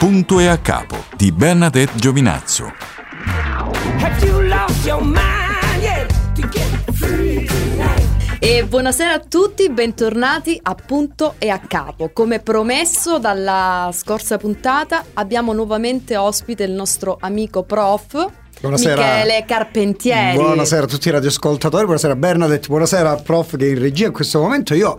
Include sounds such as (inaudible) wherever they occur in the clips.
Punto e a capo di Bernadette Giovinazzo. E buonasera a tutti, bentornati a Punto e a Capo. Come promesso dalla scorsa puntata, abbiamo nuovamente ospite il nostro amico prof. Buonasera. Michele Carpentieri. Buonasera a tutti i radioascoltatori, buonasera Bernadette, buonasera prof che è in regia in questo momento. Io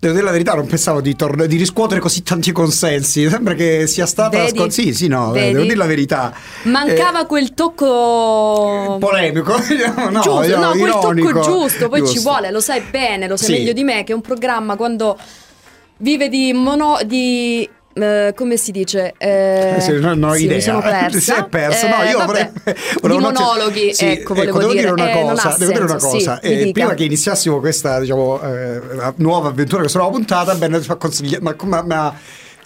devo dire la verità, non pensavo di, torn- di riscuotere così tanti consensi. Sembra che sia stata Vedi? la scor- Sì, sì, no, Vedi? devo dire la verità. Mancava Eh, quel tocco polemico, (laughs) no, giusto, io- no, quel ironico. tocco giusto, poi ci Giusto. vuole, lo sai bene, lo sai Sì. meglio di me, che è un programma quando vive di mono di eh, come si dice? (laughs) Eh, Eh, sì, non ho sì, idea. Mi sono persa. (laughs) Si è persa. No, Eh, io (laughs) volevo un attimo- monologhi, Sì, ecco, volevo devo dire. una Eh, cosa. ha devo dire una senso, cosa. sì, mi Eh, prima che iniziassimo questa diciamo, eh, nuova avventura, questa nuova puntata, Bernadette fa consigliare.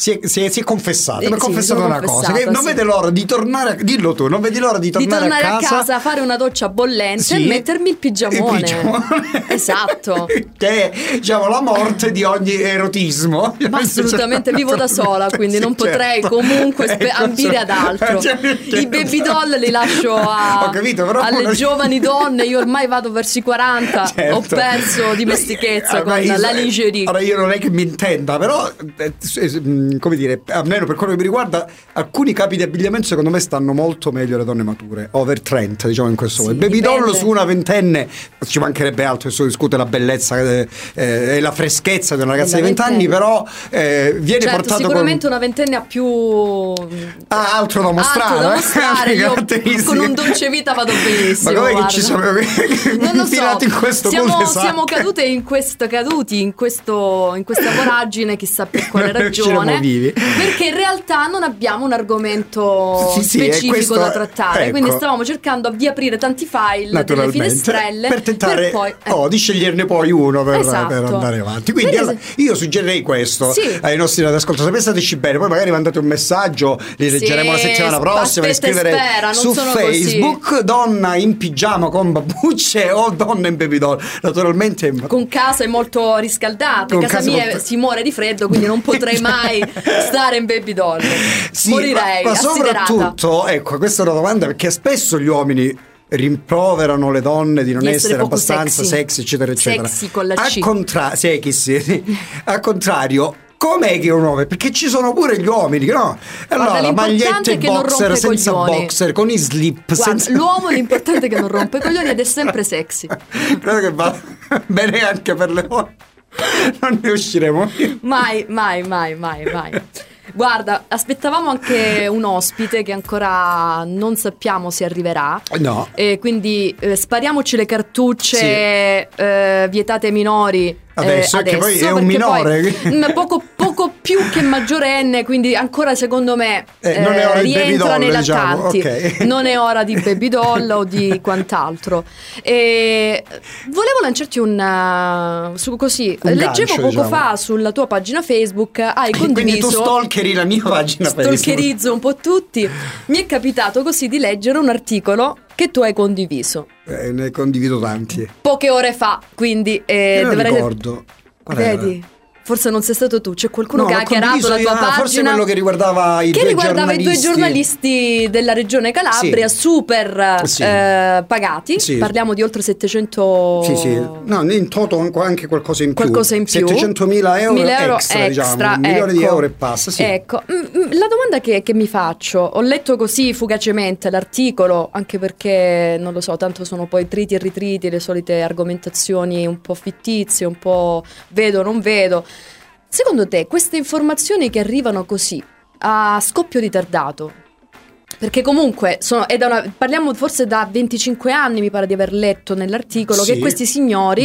Si è, si è- si è confessato, mi ha sì, confessato una cosa: che non sì. vede l'ora di tornare. a- Dillo tu, non vedi l'ora di di tornare, tornare a casa, fare una doccia bollente Sì. e mettermi il pigiamone. Il pigiamone. (laughs) Esatto. (laughs) che è diciamo la morte di ogni erotismo. Ma (laughs) assolutamente vivo da sola, quindi non potrei certo. comunque spe- Ecco, ambire ad altro. certo. I baby doll li lascio a- capito, alle uno- giovani donne. Io ormai vado verso i 40, Certo. ho perso dimestichezza con io- la lingerie. Allora io non è che mi intenda, però eh, eh, mm, come dire, almeno per quello che mi riguarda, alcuni capi di abbigliamento secondo me stanno molto meglio alle donne mature, over 30, diciamo in questo Sì, modo. Baby doll su una ventenne ci mancherebbe altro, adesso discute la bellezza eh, eh, e la freschezza di una ragazza di Della 20 anni, ventenne. però eh, viene Certo, portato sicuramente con una ventenne ha più Ah, altro da mostrare. altro da eh? mostrare. (laughs) Caratteristiche. con un dolce vita vado benissimo. Ma com'è che ci sono Non lo so. in questo siamo, siamo cadute in questo, caduti in, questo, in questa voragine, chissà per quale Non vivi. Perché in realtà non abbiamo un argomento Sì, sì, specifico questo- da trattare. ecco. Quindi stavamo cercando di aprire tanti file delle finestrelle per tentare poi, eh, oh, di sceglierne poi uno per, Esatto. per andare avanti. Quindi Per allora, io suggerirei questo Sì. ai nostri ascoltatori. Pensateci bene, poi magari mandate un messaggio, li leggeremo la settimana prossima. e scrivere spera, su Facebook donna in pigiama con babbucce o donna in baby doll. Naturalmente. con case molto riscaldate. Con casa case mia molto- si muore di freddo, quindi non potrei (laughs) mai stare in baby doll. Sì, Morirei ma, ma soprattutto, ecco, questa è una domanda perché spesso gli uomini rimproverano le donne di non Di essere essere, abbastanza sexy. sexy, eccetera, eccetera. Sexy con la Al C. contra- sexy, sì. Al contrario, com'è che è un uomo? Perché ci sono pure gli uomini, no? Allora, magliette boxer, senza coglioni. boxer, con i slip, Guarda, senza... l'uomo (laughs) l'importante è che non rompe i coglioni ed è sempre sexy. Credo che va (laughs) bene anche per le donne. (laughs) Non ne usciremo. Mai, mai, mai, mai, mai. Guarda, aspettavamo anche un ospite che ancora non sappiamo se arriverà. No. E quindi eh, spariamoci le cartucce eh, vietate ai minori. Eh, Adesso, che poi è un minore. poi, poco, poco più che maggiorenne, quindi ancora secondo me Eh, non è ora di baby rientra doll, nei diciamo, lattanti. ok. (laughs) Non è ora di baby doll o di quant'altro. E volevo lanciarti un uh, su così. Un Leggevo gancio, poco diciamo. fa sulla tua pagina Facebook, hai condiviso Quindi tu stalkeri la mia pagina Facebook. stalkerizzo un po' tutti. Mi è capitato così di leggere un articolo che tu hai condiviso Eh, ne condivido tanti. poche ore fa, quindi eh, Io non dovrei- ricordo. Qual era? Forse non sei stato tu, c'è qualcuno No, che ha hackerato la tua. Ah, pagina. forse quello che riguardava i che due riguardava i due giornalisti. della regione Calabria, Sì. super Sì. eh, pagati. Sì. Parliamo di oltre 700 Sì, sì. No, in toto anche- qualcosa in più. qualcosa in più 700.000 euro, 1000 euro extra, diciamo, un milione di ecco. euro e passa, sì. Ecco, Mm, mm, la domanda che, che mi faccio, ho letto così fugacemente l'articolo, anche perché non lo so, tanto sono poi triti e ritriti, le solite argomentazioni un po' fittizie, un po' vedo, non vedo. Secondo te queste informazioni che arrivano così, a scoppio ritardato, perché comunque sono, una- parliamo forse da 25 anni, mi pare di aver letto nell'articolo, Sì. che questi signori,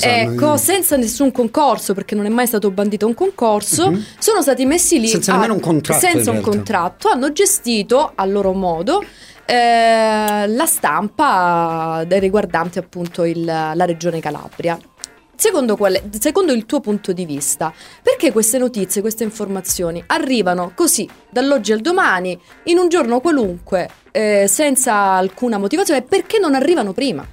ecco, senza nessun concorso, perché non è mai stato bandito un concorso, Mhm. sono stati messi lì Senza a- nemmeno un contratto, senza un realtà. contratto, hanno gestito a loro modo eh, la stampa de- riguardante appunto il- la regione Calabria. Secondo, qual è- secondo il tuo punto di vista, perché queste notizie, queste informazioni arrivano così dall'oggi al domani, in un giorno qualunque, eh, senza alcuna motivazione, perché non arrivano prima?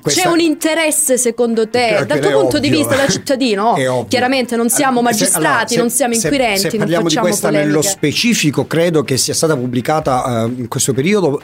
questa- C'è un interesse secondo te, dal tuo punto di ovvio. vista da cittadino? (laughs) Chiaramente non siamo se- magistrati, allora, se- non siamo se- inquirenti, Se non parliamo di questa polemiche. nello specifico, credo che sia stata pubblicata eh, in questo periodo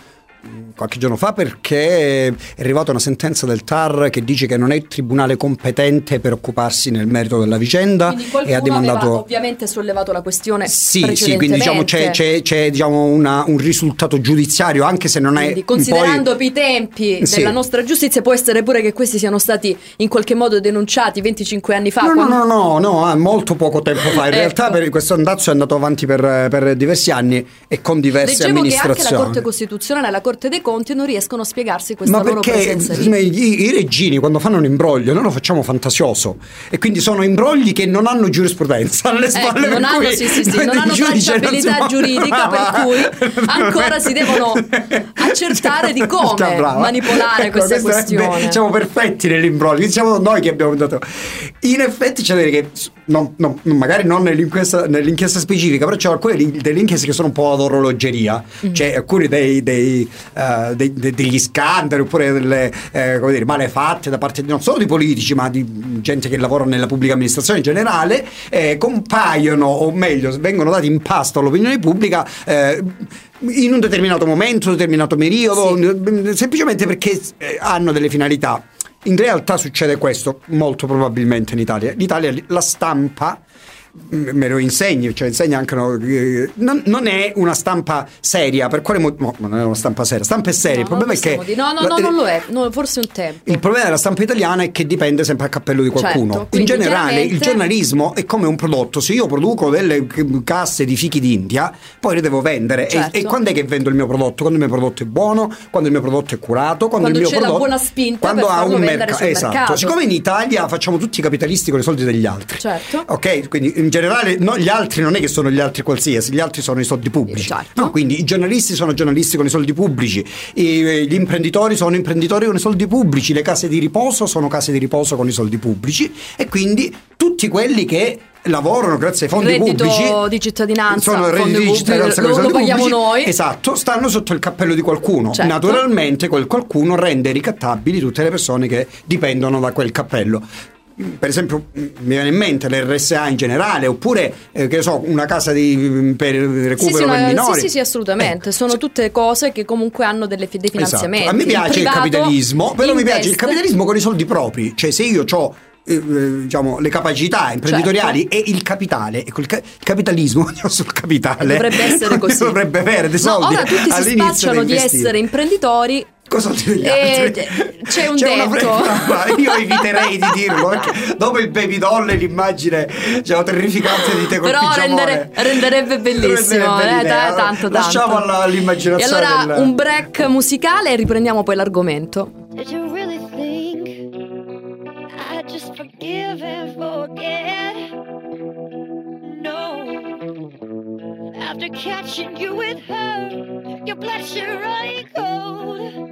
qualche giorno fa perché è arrivata una sentenza del TAR che dice che non è il tribunale competente per occuparsi nel merito della vicenda e ha demandato ovviamente sollevato la questione sì, sì, quindi diciamo c'è, c'è- c'è, diciamo, una- un risultato giudiziario, anche se non è Quindi, considerando poi... i tempi Sì. della nostra giustizia, può essere pure che questi siano stati in qualche modo denunciati 25 anni fa. No, no, quando- no, no, no, ah, molto poco tempo fa. In (laughs) Ecco. realtà per questo andazzo è andato avanti per, per diversi anni e con diverse Leggevo che anche la amministrazioni. Corte Costituzionale e la Corte dei Conti non riescono a spiegarsi questa Ma loro perché presenza lì. i, i regini quando fanno un imbroglio noi lo facciamo fantasioso e quindi sono imbrogli che non hanno giurisprudenza alle Ecco, spalle per non hanno, sì, sì, sì, non hanno non tracciabilità può- giuridica per cui (laughs) ancora si devono accertare di come brava. manipolare Ecco, questione. beh, siamo perfetti nell'imbroglio, siamo noi che abbiamo dato. In effetti c'è da dire che non- non- magari non nell'inchiesta, nell'inchiesta specifica, però c'è alcune delle inchieste che sono un po' ad orologeria, Mm. c'è alcuni dei, dei, eh, dei- de- degli scandali oppure delle eh, come dire, malefatte da parte di, non solo di politici ma di gente che lavora nella pubblica amministrazione in generale, eh, compaiono o meglio vengono dati in pasto all'opinione pubblica. eh, in un determinato momento, un determinato periodo, semplicemente perché eh, hanno delle finalità. In realtà succede questo molto probabilmente in Italia. In Italia la stampa me lo insegni, cioè insegna anche no, eh, non, non è una stampa seria, per quale motivo? No, non è una stampa seria, stampa è seria, No, il problema è che dire- No, no, la- no, non lo è, no, forse un tempo. il problema della stampa italiana è che dipende sempre dal cappello di qualcuno. Certo, in generale, il giornalismo è come un prodotto. Se io produco delle casse di fichi d'India, poi le devo vendere. E- Certo. E, quando è che vendo il mio prodotto? Quando il mio prodotto è buono, quando il mio prodotto è curato, quando, Quando il mio c'è la prodotto buona spinta quando per ha un sul esatto. mercato. Siccome in Italia facciamo tutti i capitalisti con i soldi degli altri. Certo. Ok, quindi in generale no, gli altri non è che sono gli altri qualsiasi, gli altri sono i soldi pubblici. Certo. No, quindi i giornalisti sono giornalisti con i soldi pubblici, i- gli imprenditori sono imprenditori con i soldi pubblici, le case di riposo sono case di riposo con i soldi pubblici e quindi tutti quelli che lavorano grazie ai fondi reddito pubblici di cittadinanza, sono fondi redditi di cittadinanza lo- lo paghiamo pubblici. noi. esatto stanno sotto il cappello di qualcuno Certo. naturalmente quel qualcuno rende ricattabili tutte le persone che dipendono da quel cappello per esempio mi viene in mente l'RSA in generale oppure eh, che so una casa di, per recupero Sì, sì, per no, minori sì, sì, sì, assolutamente. Ecco, Sono tutte cose che comunque hanno delle, dei Esatto. finanziamenti. A me piace il, privato capitalismo, però mi piace il capitalismo con i soldi propri. Cioè, se io ho diciamo, le capacità imprenditoriali Certo. e il capitale, ecco, il, ca- il capitalismo (laughs) sul capitale Dovrebbe essere (laughs) così. dovrebbe avere dei No, soldi. ora tutti si spacciano di essere imprenditori. Cosa dire gli Eh, altri? c'è un una detto. io eviterei di dirlo perché dopo il baby doll e l'immagine diciamo, terrificante di te col Però pigiamone. rendere- renderebbe bellissimo, Renderebbe eh, tanto, tanto. Lasciamo alla- E all'immaginazione allora del- un break musicale e riprendiamo poi l'argomento. Did you really think I just forgive and forget? No. After catching you with her, your blood should running cold,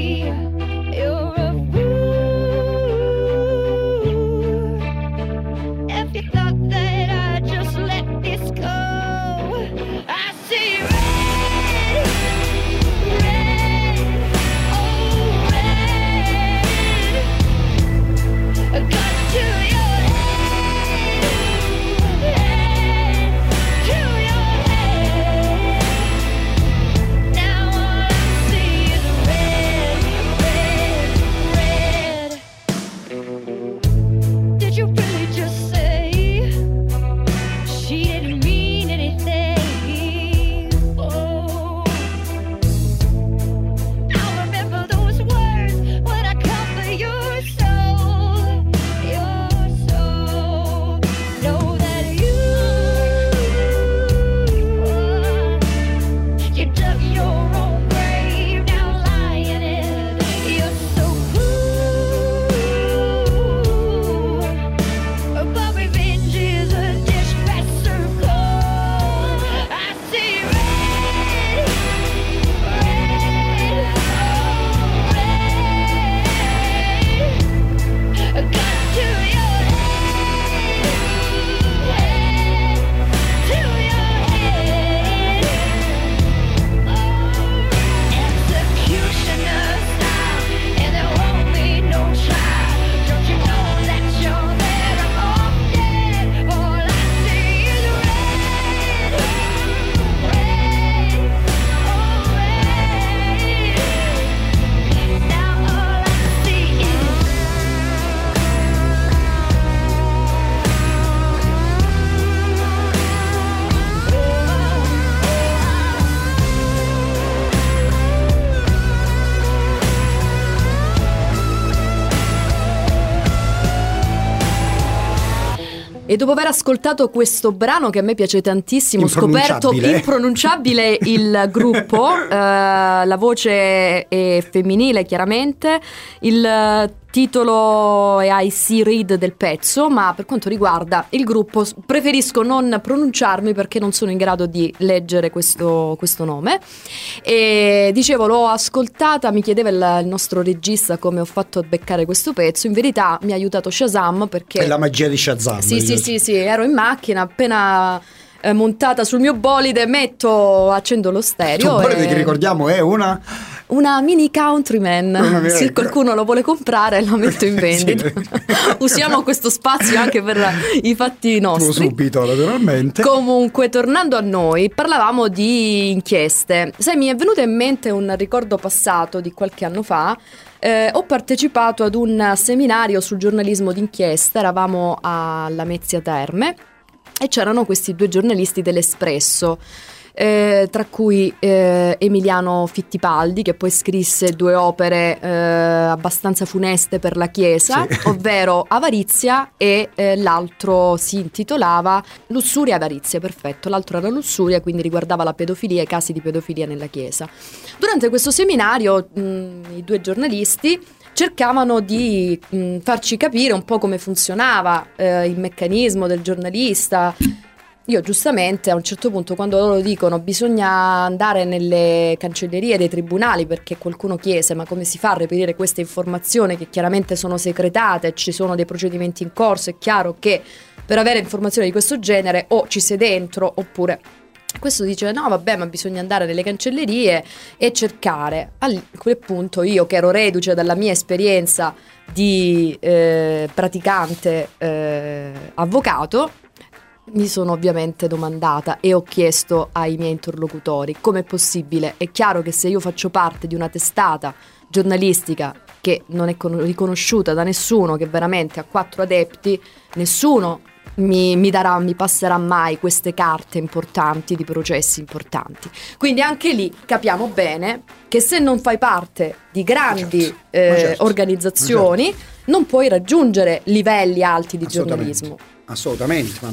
dopo aver ascoltato questo brano che a me piace tantissimo, ho scoperto Impronunciabile. (laughs) il gruppo, eh, la voce è femminile chiaramente, il titolo è I See Read del pezzo, ma per quanto riguarda il gruppo preferisco non pronunciarmi perché non sono in grado di leggere questo, questo nome. E dicevo, l'ho ascoltata, mi chiedeva il, il nostro regista come ho fatto a beccare questo pezzo, in verità mi ha aiutato Shazam perché... È la magia di Shazam. Sì, sì, sì, sì, ero in macchina appena eh, montata sul mio bolide, metto, accendo lo stereo. volete e- che ricordiamo è una Una mini countryman. Se qualcuno lo vuole comprare, la metto in (laughs) vendita. (laughs) Usiamo questo spazio anche per i fatti nostri. subito naturalmente. Comunque, tornando a noi, parlavamo di inchieste. Sai, mi è venuto in mente un ricordo passato di qualche anno fa. Eh, ho partecipato ad un seminario sul giornalismo d'inchiesta, eravamo alla Mezzia Terme e c'erano questi due giornalisti dell'Espresso. Eh, tra cui eh, Emiliano Fittipaldi, che poi scrisse due opere eh, abbastanza funeste per la Chiesa, Sì. (laughs) ovvero Avarizia e eh, l'altro si intitolava Lussuria e Avarizia, perfetto, l'altro era Lussuria, quindi riguardava la pedofilia e i casi di pedofilia nella Chiesa. Durante questo seminario mh, i due giornalisti cercavano di mh, farci capire un po' come funzionava eh, il meccanismo del giornalista. Io giustamente a un certo punto quando loro dicono bisogna andare nelle cancellerie dei tribunali perché qualcuno chiese ma come si fa a reperire queste informazioni che chiaramente sono segretate, ci sono dei procedimenti in corso, è chiaro che per avere informazioni di questo genere o ci sei dentro oppure questo dice no vabbè ma bisogna andare nelle cancellerie e cercare. A quel punto io che ero reduce dalla mia esperienza di eh, praticante eh, avvocato mi sono ovviamente domandata e ho chiesto ai miei interlocutori com'è possibile. È chiaro che se io faccio parte di una testata giornalistica che non è con- riconosciuta da nessuno, che veramente ha quattro adepti, nessuno mi, mi darà, mi passerà mai queste carte importanti di processi importanti. Quindi anche lì capiamo bene che se non fai parte di grandi Certo, eh, certo, organizzazioni non puoi raggiungere livelli alti di Assolutamente. giornalismo. Assolutamente, ma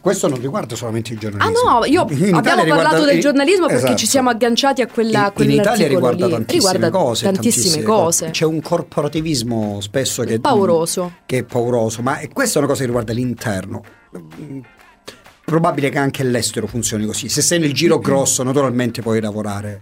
questo non riguarda solamente il Ah giornalismo. no, io In abbiamo parlato del giornalismo perché esatto. ci siamo agganciati a quella in, in Italia riguarda lì. tantissime Riguarda cose, tantissime cose. C'è un corporativismo spesso che Pauroso. che è pauroso, ma questa è una cosa che riguarda l'interno. Mm, Probabile che anche all'estero funzioni così. Se sei nel giro grosso, naturalmente puoi lavorare.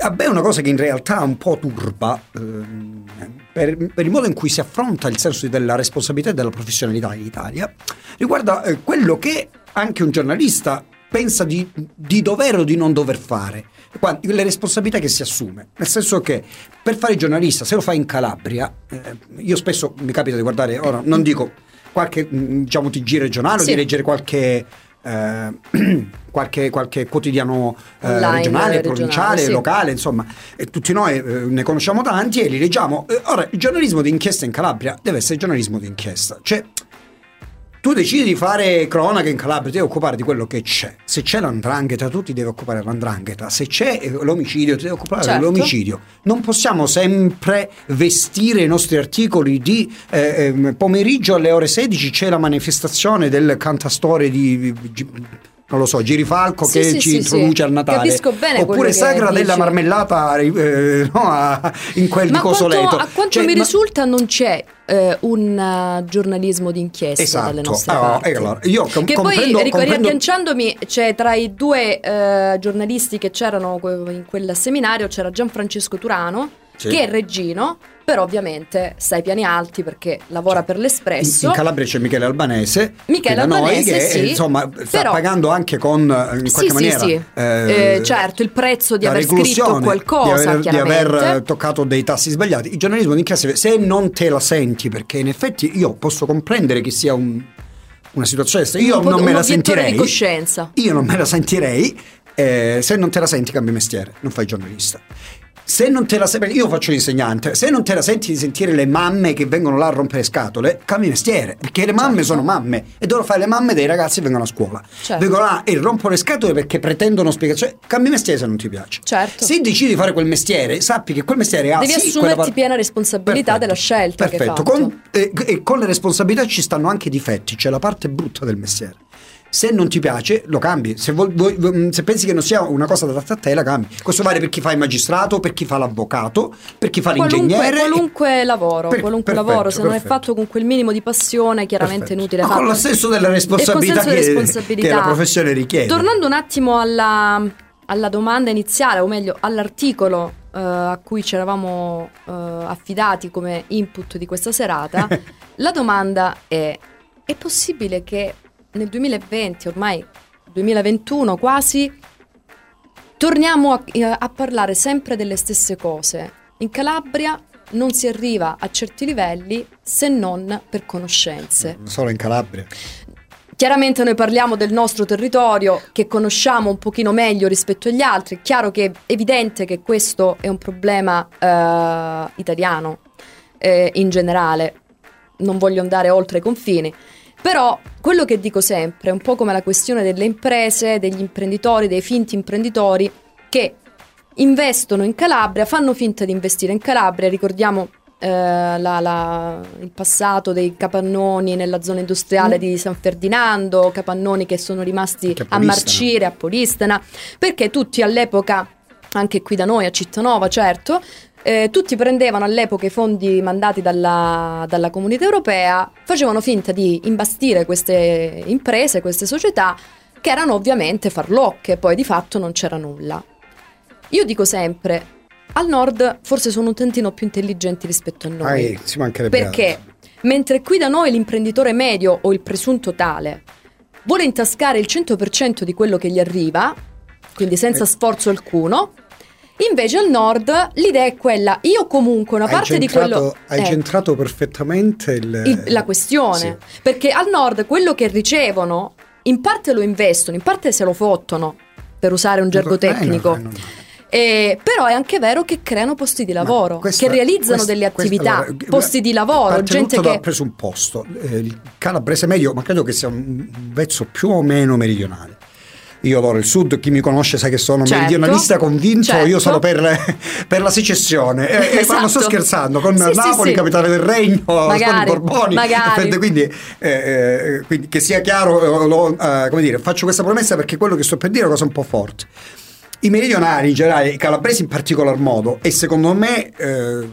A me è una cosa che in realtà un po' turba ehm, per, per il modo in cui si affronta il senso della responsabilità e della professionalità in Italia, riguarda eh, quello che anche un giornalista pensa di, di dover o di non dover fare, Qua- le responsabilità che si assume. Nel senso che per fare giornalista, se lo fai in Calabria, eh, io spesso mi capita di guardare, ora non dico qualche mh, diciamo, TG regionale o Sì. di leggere qualche... eh, (clears throat) qualche, qualche quotidiano eh, Online, regionale, provinciale, sì. locale, insomma, e tutti noi eh, ne conosciamo tanti e li leggiamo. Eh, ora, il giornalismo di inchiesta in Calabria deve essere giornalismo di inchiesta. Cioè, tu decidi di fare cronaca in Calabria, ti devi occupare di quello che c'è. Se c'è l'andrangheta, tu ti devi occupare dell'andrangheta. Se c'è eh, l'omicidio, ti devi occupare Certo. dell'omicidio. Non possiamo sempre vestire i nostri articoli di eh, ehm, pomeriggio alle ore 16 c'è la manifestazione del cantastorie di... di- non lo so, Girifalco Sì, che sì, ci sì, introduce al Natale. Capisco bene Oppure Sagra della marmellata eh, no, a- in quel Ma di quanto- Cosoleto. a quanto Cioè, mi ma- risulta non c'è eh, un eh, giornalismo d'inchiesta Esatto. dalle nostre Ah, parti. allora, io com- che poi comprendo- riagganciandomi c'è tra i due eh, giornalisti che c'erano in quel seminario c'era Gianfrancesco Turano che è reggino però ovviamente sta ai piani alti perché lavora per In, l'Espresso in Calabria c'è Michele Albanese, Michele Albanese, che sì, insomma sta però- pagando anche con in qualche sì, maniera sì. eh, Eh, certo, il prezzo di aver scritto qualcosa, di aver, di aver, toccato dei tassi sbagliati. Il giornalismo d'inchiesta, se non te la senti, perché in effetti io posso comprendere che sia un- una situazione, io non me la sentirei, di coscienza. io non me la sentirei, se non te la senti cambi mestiere, non fai giornalista. Se non te la sai, io faccio l'insegnante, se non te la senti di sentire le mamme che vengono là a rompere scatole, cambi mestiere, perché le mamme sono mamme e devono fare le mamme dei ragazzi che vengono a scuola. Certo. Vengono là e rompono le scatole perché pretendono spiegazioni. Cambi mestiere se non ti piace. Certo. Se decidi di fare quel mestiere, sappi che quel mestiere ha Devi sì, assumerti parte- piena responsabilità della scelta Perfetto. Con, e, e con le responsabilità ci stanno anche i difetti, c'è la parte brutta del mestiere. Se non ti piace, lo cambi. Se, vuoi- vuoi- se pensi che non sia una cosa adatta a te, la cambi. Questo vale per chi fa il magistrato, per chi fa l'avvocato, per chi fa Qualunque, l'ingegnere. qualunque lavoro, Per- qualunque perfetto, lavoro, se non è perfetto. fatto con quel minimo di passione, chiaramente è Perfetto. inutile Ma farlo. con lo senso della responsabilità, che, responsabilità. che la professione richiede. Tornando un attimo alla, alla domanda iniziale, o meglio all'articolo eh, a cui ci eravamo eh, affidati come input di questa serata, (laughs) la domanda è: è possibile che nel 2020, ormai 2021 quasi, torniamo a, a parlare sempre delle stesse cose? In Calabria non si arriva a certi livelli se non per conoscenze. Solo in Calabria. Chiaramente noi parliamo del nostro territorio che conosciamo un pochino meglio rispetto agli altri. È chiaro che è evidente che questo è un problema eh, italiano eh, in generale. Non voglio andare oltre i confini. Però quello che dico sempre è un po' come la questione delle imprese, degli imprenditori, dei finti imprenditori che investono in Calabria, fanno finta di investire in Calabria. Ricordiamo eh, la- la- il passato dei capannoni nella zona industriale di San Ferdinando, capannoni che sono rimasti a a marcire a Polistena, perché tutti all'epoca, anche qui da noi a Cittanova, certo, eh, tutti prendevano all'epoca i fondi mandati dalla, dalla comunità europea, facevano finta di imbastire queste imprese, queste società, che erano ovviamente farlocche, poi di fatto non c'era nulla. Io dico sempre, al nord forse sono un tantino più intelligenti rispetto a noi. Ah, ci mancherebbe Perché? altro. Mentre qui da noi l'imprenditore medio o il presunto tale vuole intascare il 100% di quello che gli arriva, quindi senza Eh. sforzo alcuno, invece al nord l'idea è quella, io comunque una Hai parte di centrato- quello... Hai eh, centrato perfettamente il- il- la questione. Perché al nord quello che ricevono, in parte lo investono, in parte se lo fottono, per usare un gergo Eh, no, tecnico. eh, no. Eh, però è anche vero che creano posti di lavoro, questa- che realizzano questa- delle questa- attività, allora, posti di lavoro, gente che... dal presupposto. Eh, il calabrese medio, ma credo che sia un un vezzo più o meno meridionale. Io adoro il sud, chi mi conosce sa che sono Certo, meridionalista convinto, certo. io sono per, per la secessione. E, e Esatto. non sto scherzando, con Sì, Napoli, sì. capitale del regno, Magari, Borboni. magari. Quindi, eh, eh, quindi che sia chiaro, eh, lo- eh, come dire, faccio questa promessa perché quello che sto per dire è una cosa un po' forte. I meridionali in generale, i calabresi in particolar modo, e secondo me eh,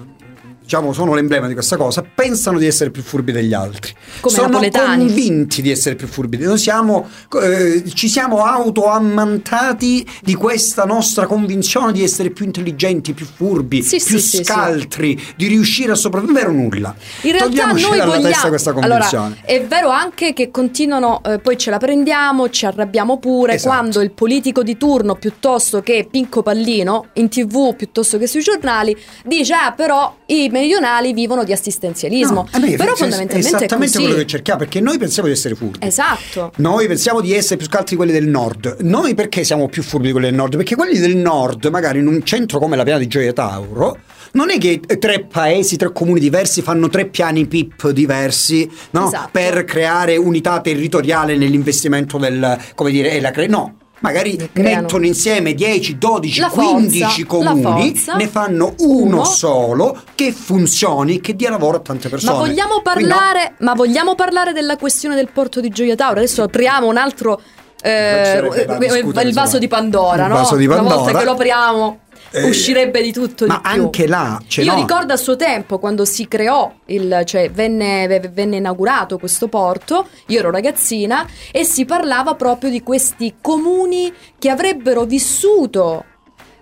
diciamo sono l'emblema di questa cosa, pensano di essere più furbi degli altri. Come sono napoletani. convinti di essere più furbi. Noi siamo, eh, ci siamo autoammantati di questa nostra convinzione di essere più intelligenti, più furbi, Sì, più sì, sì, sì. scaltri, di riuscire a sopravvivere nulla. In realtà noi vogliamo... testa questa allora, convinzione. è vero anche che continuano, eh, poi ce la prendiamo, ci arrabbiamo pure Esatto. quando il politico di turno, piuttosto che Pinco Pallino, in tv piuttosto che sui giornali, dice ah però i meridionali vivono di assistenzialismo. No, a me però è fondamentalmente è esattamente così. quello che cerchiamo, perché noi pensiamo di essere furbi. Esatto. Noi pensiamo di essere più scaltri quelli del nord. Noi perché siamo più furbi di quelli del nord? Perché quelli del nord, magari in un centro come la piana di Gioia Tauro, non è che eh, tre paesi, tre comuni diversi fanno tre piani PIP diversi no? Esatto. per creare unità territoriale nell'investimento del, come dire, la cre- no. Magari Creano. mettono insieme 10, 12, La forza, 15 la comuni, forza. ne fanno uno, Uno. solo che funzioni, che dia lavoro a tante persone. Ma vogliamo, Qui no. parlare, ma vogliamo parlare della questione del porto di Gioia Tauro? Adesso apriamo un altro. eh, eh, il vaso di Pandora, Il no? vaso di Una volta Pandora. che lo apriamo, Eh, uscirebbe di tutto. ma di anche là, cioè, Io no. ricordo a suo tempo quando si creò, il, cioè venne, ve- venne inaugurato questo porto. Io ero ragazzina e si parlava proprio di questi comuni che avrebbero vissuto.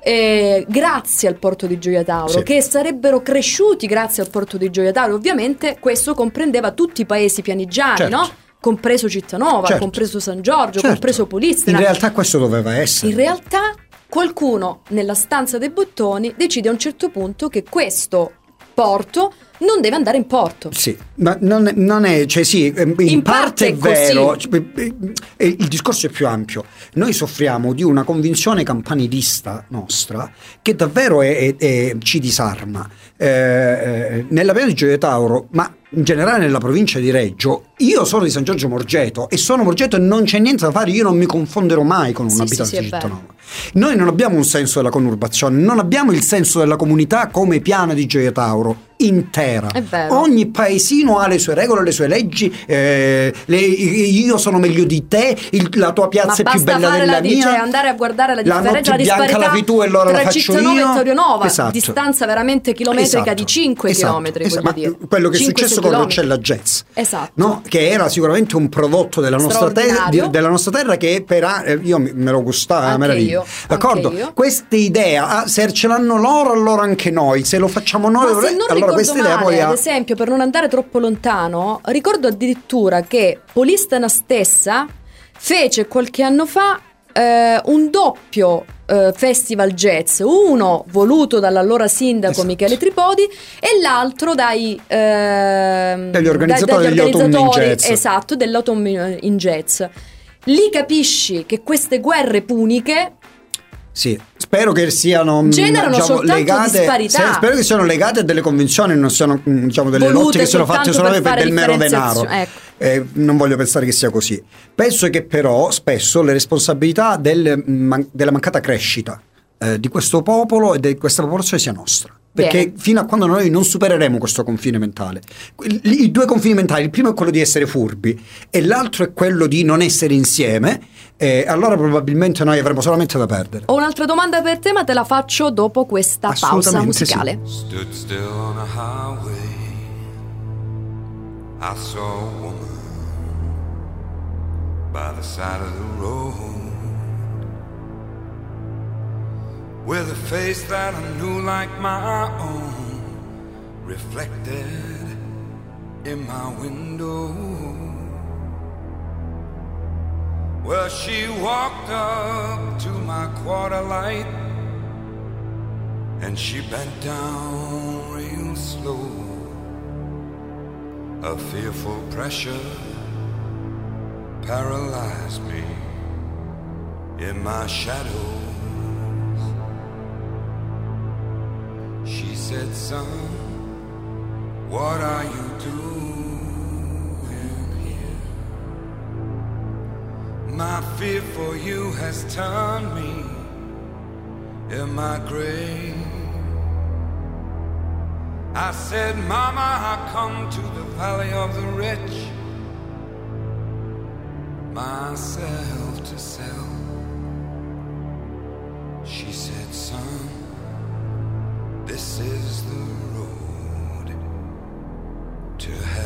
eh, grazie al porto di Gioia Tauro, Sì. che sarebbero cresciuti grazie al porto di Gioia Tauro. Ovviamente questo comprendeva tutti i paesi pianigiani, Certo. no? Compreso Cittanova, Certo. compreso San Giorgio, Certo. compreso Polistena. In realtà questo doveva essere. In realtà qualcuno nella stanza dei bottoni decide a un certo punto che questo porto non deve andare in porto. Sì, ma non, è- non è, cioè sì, eh, in, In parte, parte è vero, eh, il discorso è più ampio. Noi soffriamo di una convinzione campanilista nostra che davvero è- è- è- ci disarma. Eh, eh, nella piana di Gioia Tauro, ma in generale nella provincia di Reggio, io sono di San Giorgio Morgeto e sono Morgeto e non c'è niente da fare, io non mi confonderò mai con un Sì, sì, abitante sì, di vero. Cittanova. Noi non abbiamo un senso della conurbazione, non abbiamo il senso della comunità come piana di Gioia Tauro intera. Ogni paesino ha le sue regole, le sue leggi. eh, le- io sono meglio di te, il- la tua Ma piazza è più bella della la di- mia. cioè andare a guardare la differenza, la notte bianca disparità la fai tu e allora la tra faccio Cittanova io. e Torionova, Esatto. distanza veramente chilometrica Esatto. di 5 Esatto. chilometri, Esatto. quello che è 5-6 successo con. Roccella Jazz. Esatto. No? Che era sicuramente un prodotto della nostra, terra, di- della nostra terra che per eh, io me lo gustava Anche meraviglia. io, D'accordo? Questa idea, ah, se ce l'hanno loro, allora anche noi. Se lo facciamo noi, Ma allora questa idea male, poi ha. ad esempio, per non andare troppo lontano, ricordo addirittura che Polistena stessa fece qualche anno fa eh, un doppio eh, festival jazz, uno voluto dall'allora sindaco Esatto. Michele Tripodi e l'altro dai, ehm, Dagli organizzatori Autumn in organizzatori, Jazz. Esatto, dell'Autumn in Jazz. Lì capisci che queste guerre puniche Sì, spero che siano mh, Generano soltanto legate, disparità. se- spero che siano legate a delle convenzioni, non siano mh, diciamo, delle Volute lotte che sono fatte solamente per per del mero denaro. ecco. Eh, non voglio pensare che sia così. Penso che però spesso le responsabilità del- man- della mancata crescita eh, di questo popolo e di questa popolazione sia nostra. Perché Bene. fino a quando noi non supereremo questo confine mentale, i, due confini mentali, il primo è quello di essere furbi e l'altro è quello di non essere insieme, eh, allora probabilmente noi avremo solamente da perdere. Ho un'altra domanda per te, ma te la faccio dopo questa pausa Assolutamente sì. musicale. Stood still on a highway. I saw a woman by the side of the road with a face that I knew like my own, reflected in my window. Well, she walked up to my quarter light and she bent down real slow. A fearful pressure paralyzed me in my shadows. She said, Son, what are you doing here? My fear for you has turned me in my grave. I said, Mama, I come to the valley of the rich, myself to sell. She said, Son, this is the road to hell.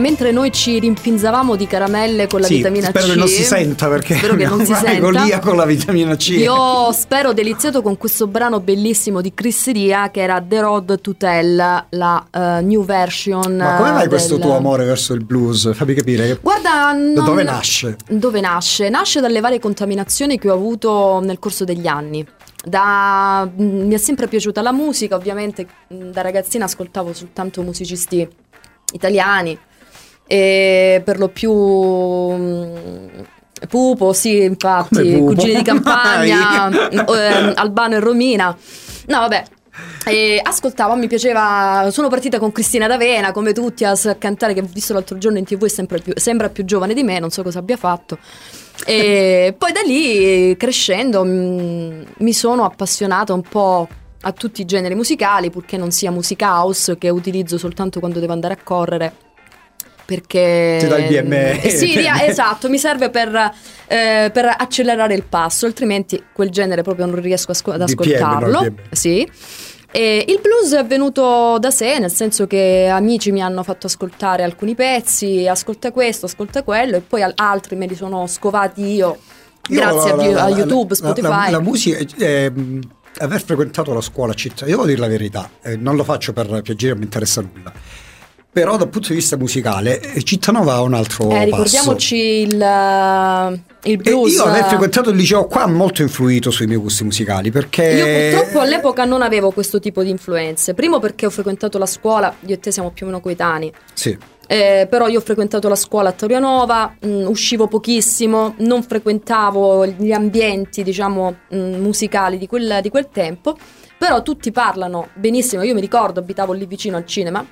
Mentre noi ci rimpinzavamo di caramelle con la Sì, vitamina spero C, che non si senta perché spero che non si senta. con la vitamina C. Io spero deliziato con questo brano bellissimo di Chris Ria che era The Road to Tell, la eh, new version. Ma come mai eh, questo del- tuo amore verso il blues? Fammi capire. Guarda, Da non- dove nasce? Dove nasce? Nasce dalle varie contaminazioni che ho avuto nel corso degli anni. Da- mh, mi è sempre piaciuta la musica, ovviamente mh, da ragazzina ascoltavo soltanto musicisti italiani e per lo più mh, Pupo, sì, infatti, Pupo? cugini di (laughs) campagna, ehm, Albano e Romina. No, vabbè. E ascoltavo, mi piaceva. Sono partita con Cristina D'Avena, come tutti, a cantare, che ho visto l'altro giorno in tv, sempre più- sembra più giovane di me, non so cosa abbia fatto. E (laughs) poi da lì, crescendo, mh, mi sono appassionata un po' a tutti i generi musicali, purché non sia musica house, che utilizzo soltanto quando devo andare a correre. Perché Ti dà il BM. Eh, (laughs) sì, (laughs) esatto, mi serve per, eh, per accelerare il passo, altrimenti quel genere proprio non riesco a sco- ad BPM, no, ascoltarlo. BPM. Sì. E il blues è venuto da sé, nel senso che amici mi hanno fatto ascoltare alcuni pezzi, ascolta questo, ascolta quello, e poi al- altri me li sono scovati io, Io grazie la- a, la- a YouTube, la- Spotify. La, musica, eh, aver frequentato la scuola città, io devo dire la verità, eh, non lo faccio per piacere, non mi interessa nulla. Però dal punto di vista musicale, eh, Cittanova ha un altro Eh, passo. ricordiamoci il, eh, il E blues. io aver frequentato il liceo qua ha molto influito sui miei gusti musicali perché Io purtroppo all'epoca non avevo questo tipo di influenze. Primo perché ho frequentato la scuola, io e te siamo più o meno coetanei. Sì. Eh, però io ho frequentato la scuola a Torianova, mh, uscivo pochissimo, non frequentavo gli ambienti, diciamo, mh, musicali di quel, di quel tempo. Però tutti parlano benissimo. Io mi ricordo, abitavo lì vicino al cinema,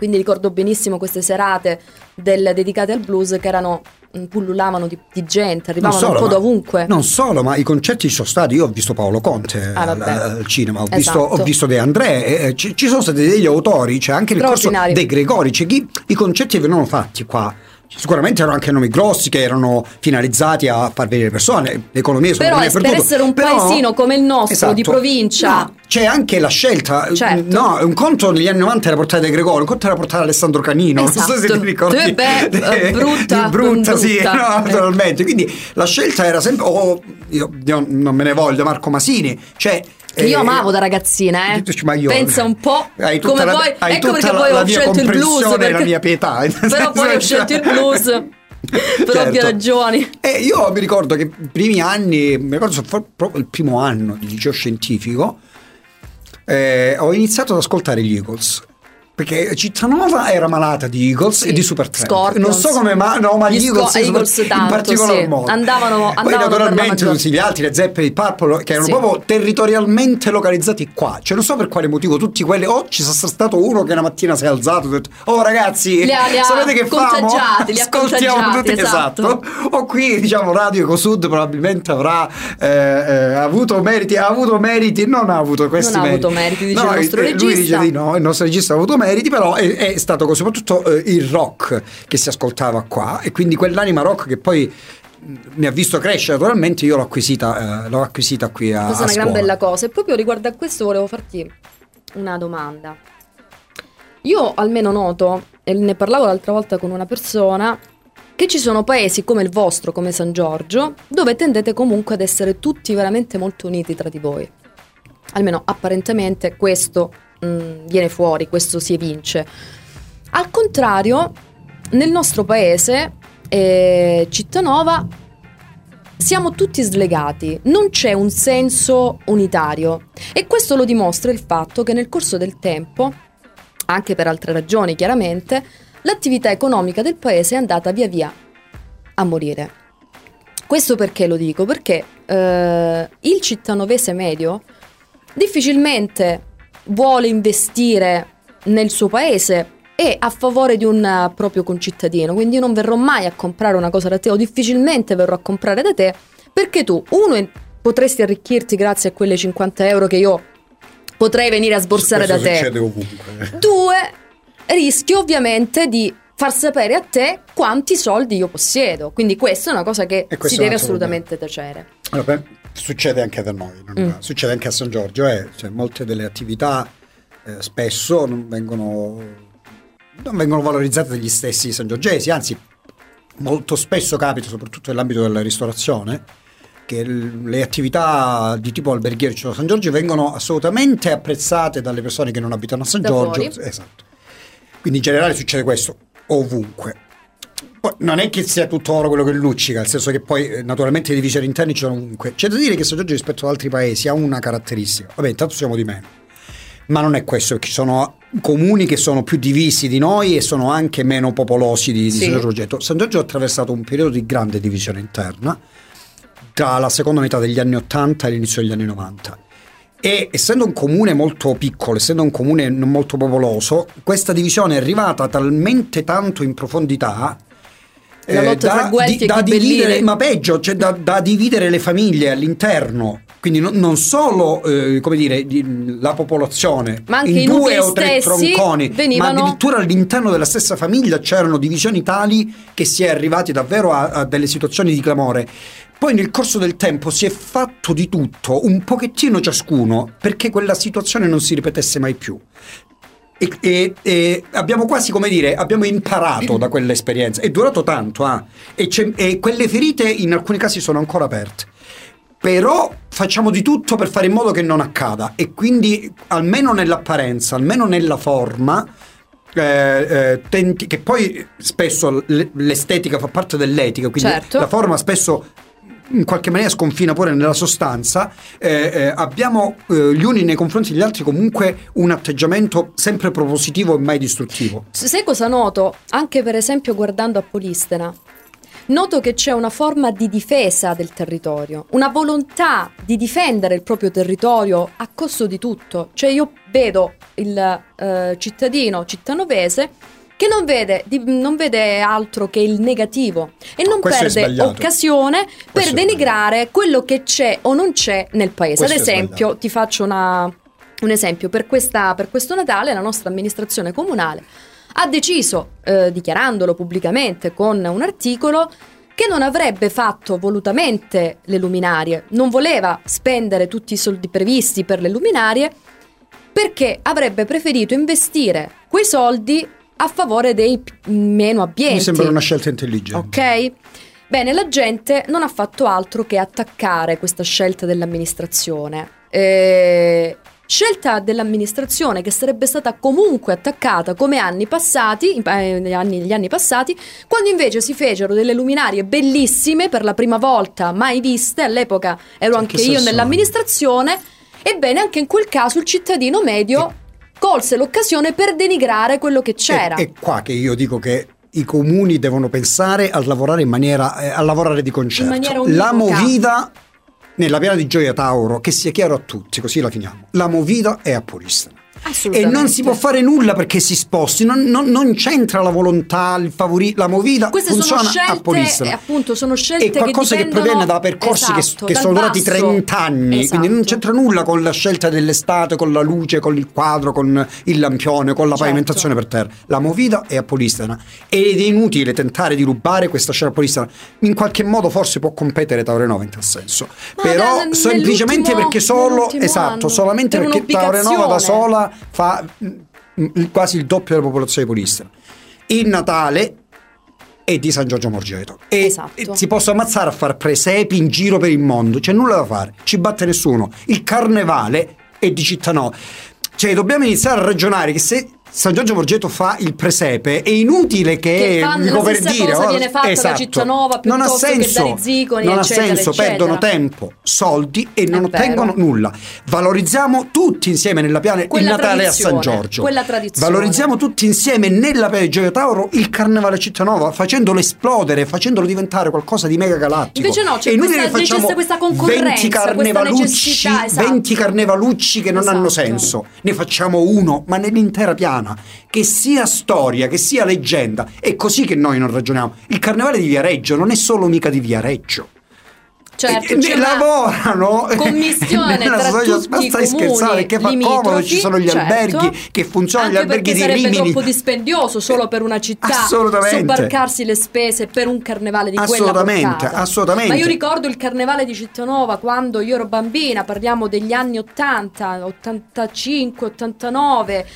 quindi ricordo benissimo queste serate del- dedicate al blues che erano pullulavano di, di gente, arrivavano solo, un po' ma- dovunque. Non solo, ma i concerti ci sono stati. Io ho visto Paolo Conte Ah, al, al cinema, ho, Esatto. visto, ho visto De André, eh, eh, ci, ci sono stati degli autori, c'è anche nel corso dei Gregori, c'è chi i concerti venivano fatti qua Sicuramente erano anche nomi grossi che erano finalizzati a far venire persone, le economie sono Però per per essere un Però- Esatto. paesino come il nostro, di provincia- No, c'è anche la scelta. Certo. No, un conto negli anni 90 era portare De Gregorio, un conto era portare Alessandro Canino. Non so se Esatto. ti ricordi. Eh beh, (laughs) eh, brutta, Di brutta, sì, brutta. no, Eh. naturalmente. Quindi la scelta era sempre. oh, io, io non me ne voglio, Marco Masini. Cioè, io eh, amavo da ragazzina, eh. Pensa un po' hai come la, poi. ecco perché la, poi ho scelto il blues. e la perché- mia pietà. (laughs) Però poi ho che- scelto il blues. (laughs) per Certo. ovvie ragioni. E io mi ricordo che i primi anni, mi ricordo proprio il primo anno di liceo scientifico, eh, ho iniziato ad ascoltare gli Eagles. Perché Cittanova era malata di Eagles Sì. e di Supertramp. Scorpions. Non so come mai, no, ma gli, Gli Eagles, Eagles in tanto, particolar sì. modo. Andavano- Poi andavano per la naturalmente tutti gli altri, le Zeppe, i Purple, che erano Sì. proprio territorialmente localizzati qua. Cioè non so per quale motivo tutti quelli, oh ci sarà stato uno che una mattina si è alzato e ha detto, oh ragazzi, Li ha- li ha sapete che famo? li ha Ascoltiamo tutti, esatto. O qui diciamo Radio Ecosud probabilmente avrà eh, eh, avuto meriti, ha avuto meriti, non ha avuto questi Non ha meriti. avuto meriti, dice No, il nostro eh, Lui dice regista. di no, il nostro regista ha avuto meriti, però è, è stato soprattutto eh, il rock che si ascoltava qua e quindi quell'anima rock che poi mh, mi ha visto crescere naturalmente, io l'ho acquisita, eh, l'ho acquisita qui a, Questa è una gran bella cosa. E proprio riguardo a questo volevo farti una domanda. Io almeno noto, e ne parlavo l'altra volta con una persona, che ci sono paesi come il vostro, come San Giorgio, dove tendete comunque ad essere tutti veramente molto uniti tra di voi. Almeno apparentemente questo mh, viene fuori, questo si evince. Al contrario, nel nostro paese, eh, Cittanova, siamo tutti slegati, non c'è un senso unitario e questo lo dimostra il fatto che nel corso del tempo, anche per altre ragioni chiaramente, l'attività economica del paese è andata via via a morire. Questo perché lo dico? Perché eh, il cittanovese medio difficilmente vuole investire nel suo paese e a favore di un eh, proprio concittadino. Quindi io non verrò mai a comprare una cosa da te o difficilmente verrò a comprare da te perché tu, uno, potresti arricchirti grazie a quelle 50 euro che io potrei venire a sborsare Questo da te. ovunque. Due, rischio ovviamente di far sapere a te quanti soldi io possiedo. Quindi questa è una cosa che si deve assolutamente tacere. Allora, beh, succede anche da noi, Mm. succede anche a San Giorgio, eh, cioè, molte delle attività eh, spesso non vengono, non vengono valorizzate dagli stessi sangiorgesi, anzi molto spesso capita, soprattutto nell'ambito della ristorazione, che l- le attività di tipo alberghiero cioè San Giorgio vengono assolutamente apprezzate dalle persone che non abitano a San Da Giorgio. fuori. Esatto. Quindi in generale succede questo ovunque. Poi non è che sia tutto oro quello che luccica, nel senso che poi eh, naturalmente le divisioni interne ci sono ovunque. C'è da dire che San Giorgio rispetto ad altri paesi ha una caratteristica. Vabbè, intanto siamo di meno. Ma non è questo, perché ci sono comuni che sono più divisi di noi e sono anche meno popolosi di, di Sì. San Giorgio. San Giorgio ha attraversato un periodo di grande divisione interna tra la seconda metà degli anni 80 e l'inizio degli anni 90. E essendo un comune molto piccolo, essendo un comune non molto popoloso, questa divisione è arrivata talmente tanto in profondità La lotta tra Guelfi e da dividere, ma peggio, cioè da, da dividere le famiglie all'interno. Quindi non, solo eh, come dire, di- la popolazione Ma anche in due o tre tronconi, venivano- ma addirittura all'interno della stessa famiglia c'erano divisioni tali che si è arrivati davvero a, a delle situazioni di clamore. Poi nel corso del tempo si è fatto di tutto, un pochettino ciascuno, perché quella situazione non si ripetesse mai più. E, e- e abbiamo quasi come dire, abbiamo imparato da quell'esperienza. È durato tanto, ah, e, e quelle ferite in alcuni casi sono ancora aperte. Però facciamo di tutto per fare in modo che non accada e quindi almeno nell'apparenza, almeno nella forma, eh, eh, tenti- che poi spesso l'estetica fa parte dell'etica, quindi Certo. la forma spesso in qualche maniera sconfina pure nella sostanza, eh, eh, abbiamo eh, gli uni nei confronti degli altri comunque un atteggiamento sempre propositivo e mai distruttivo. Sai cosa noto? Anche per esempio guardando a Polistena. Noto che c'è una forma di difesa del territorio, una volontà di difendere il proprio territorio a costo di tutto. Cioè io vedo il eh, cittadino cittanovese che non vede, di- non vede altro che il negativo e non questo perde occasione per Questo è denigrare quello che c'è o non c'è nel paese. Questo Ad esempio, ti faccio una- un esempio, per, questa- per questo Natale la nostra amministrazione comunale ha deciso, eh, dichiarandolo pubblicamente con un articolo, che non avrebbe fatto volutamente le luminarie, non voleva spendere tutti i soldi previsti per le luminarie, perché avrebbe preferito investire quei soldi a favore dei meno abbienti. Mi sembra una scelta intelligente. Ok? Bene, la gente non ha fatto altro che attaccare questa scelta dell'amministrazione. Eh, scelta dell'amministrazione che sarebbe stata comunque attaccata come anni passati, eh, negli anni, negli anni passati, quando invece si fecero delle luminarie bellissime per la prima volta mai viste. All'epoca ero Sì, anche che io nell'amministrazione. Ebbene, anche in quel caso il cittadino medio colse l'occasione per denigrare quello che c'era. È, è qua che io dico che i comuni devono pensare a lavorare in maniera eh, a lavorare di concerto. la. Movida nella piana di Gioia Tauro, che sia chiaro a tutti, così la finiamo. La Movida è a Polistena. E non si può fare nulla perché si sposti, non, non- non c'entra la volontà, il favori, la movida Queste funziona sono a scelte, eh, appunto, sono scelte È qualcosa che, che proviene da percorsi che- esatto, che, dal sono durati basso. 30 anni, quindi non Esatto. c'entra nulla con la scelta dell'estate, con la luce, con il quadro, con il lampione, con la Certo. pavimentazione per terra. La movida è a Polistena ed è inutile tentare di rubare questa scena a Polistena. In qualche modo forse può competere Taurenova in tal senso, Ma però semplicemente perché solo, esatto, solamente per perché Taurenova da un'ubicazione. Fa mm, quasi il doppio della popolazione di Polistena. Il Natale è di San Giorgio Morgeto e, Esatto. si possono ammazzare a fare presepi in giro per il mondo, c'è nulla da fare, ci batte nessuno. Il carnevale è di Cittanova. Cioè, dobbiamo iniziare a ragionare che se San Giorgio Morgeto fa il presepe, è inutile che, Che stessa dire, cosa viene fatta da esatto. Cittanova non ha da senso, Rizziconi, non eccetera, ha senso, eccetera. perdono tempo, soldi e non È ottengono vero. nulla. Valorizziamo tutti insieme nella piana il Quella Natale a San Giorgio. quella tradizione. Valorizziamo tutti insieme nella piana di Gioia Tauro il carnevale a Cittanova, facendolo esplodere, facendolo diventare qualcosa di mega galattico. Invece no, c'è È inutile questa- che facciamo questa concorrenza, 20 questa carnevalucci, esatto. 20 carnevalucci che non hanno Esatto. senso. Ne facciamo uno, ma nell'intera piana. Che sia storia, che sia leggenda. È così che noi non ragioniamo. Il carnevale di Viareggio non è solo mica di Viareggio. Certo, E- e c'è una lavorano (laughs) commissione nella tra società- tutti ma stai scherzando che fa comodo limitrofi, ci sono gli certo. alberghi che funzionano gli alberghi di sarebbe Rimini troppo dispendioso solo per una città sobbarcarsi le spese per un carnevale di quella Assolutamente, portata. assolutamente. Ma io ricordo il carnevale di Cittanova quando io ero bambina, parliamo degli anni 80, 85, 89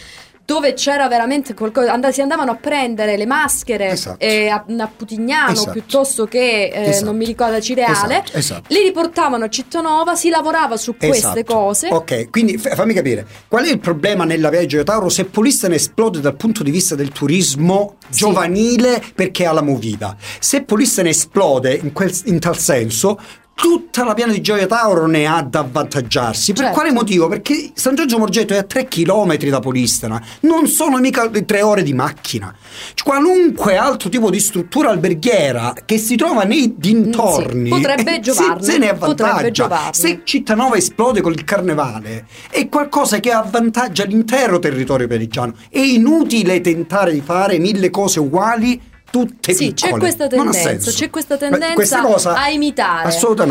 dove c'era veramente qualcosa, and- si andavano a prendere le maschere Esatto. eh, a, a Putignano Esatto. piuttosto che eh, Esatto. non mi ricordo a Cireale, Esatto, esatto. li riportavano a Cittanova, si lavorava su queste Esatto. cose. Ok, quindi f- fammi capire, qual è il problema nella Viaggio di Tauro se Polistena esplode dal punto di vista del turismo Sì. giovanile perché ha la movida? Se Polistena esplode in, quel- in tal senso, tutta la piana di Gioia Tauro ne ha da avvantaggiarsi. Per Certo. quale motivo? Perché San Giorgio Morgeto è a 3 km da Polistena, non sono mica 3 ore di macchina. Qualunque altro tipo di struttura alberghiera che si trova nei dintorni Sì, potrebbe eh, giovarne, se, se ne avvantaggia. Se Cittanova esplode con il carnevale è qualcosa che avvantaggia l'intero territorio perigiano. È inutile tentare di fare mille cose uguali. Tutte Sì, c'è piccole. questa Non ha tendenza, c'è questa tendenza questa cosa- a imitare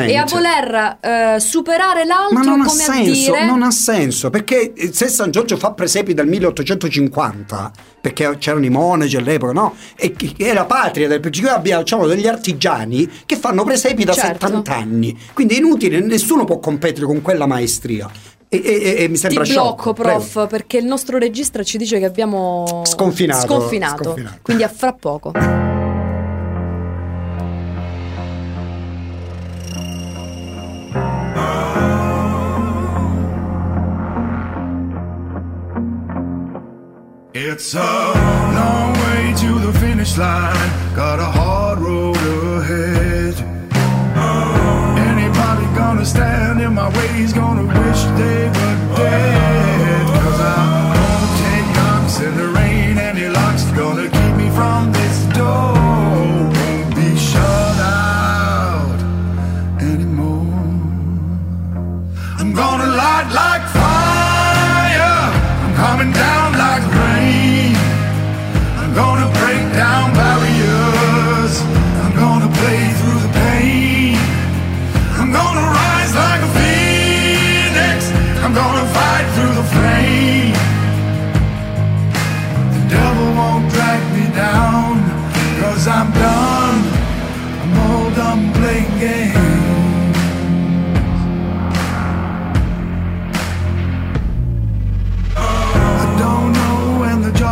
e a voler eh, superare l'altro ma non ha come a senso, dire non ha senso, perché eh, se San Giorgio fa presepi dal 1850, perché c'erano i monaci all'epoca, no? E è la patria del perché abbiamo diciamo, degli artigiani che fanno presepi da Certo. 70 anni, quindi è inutile, nessuno può competere con quella maestria. E, e- e- mi ti sembra blocco sciocco, prof prego. perché il nostro regista ci dice che abbiamo Sconfinato, sconfinato, sconfinato. quindi a fra poco It's a long way to the finish line. Got a hard road gonna stand in my way is gonna wish they were dead.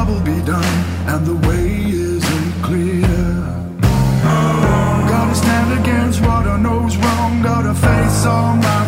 job be done, and the way isn't clear. Gotta stand against what I know's wrong, gotta face all my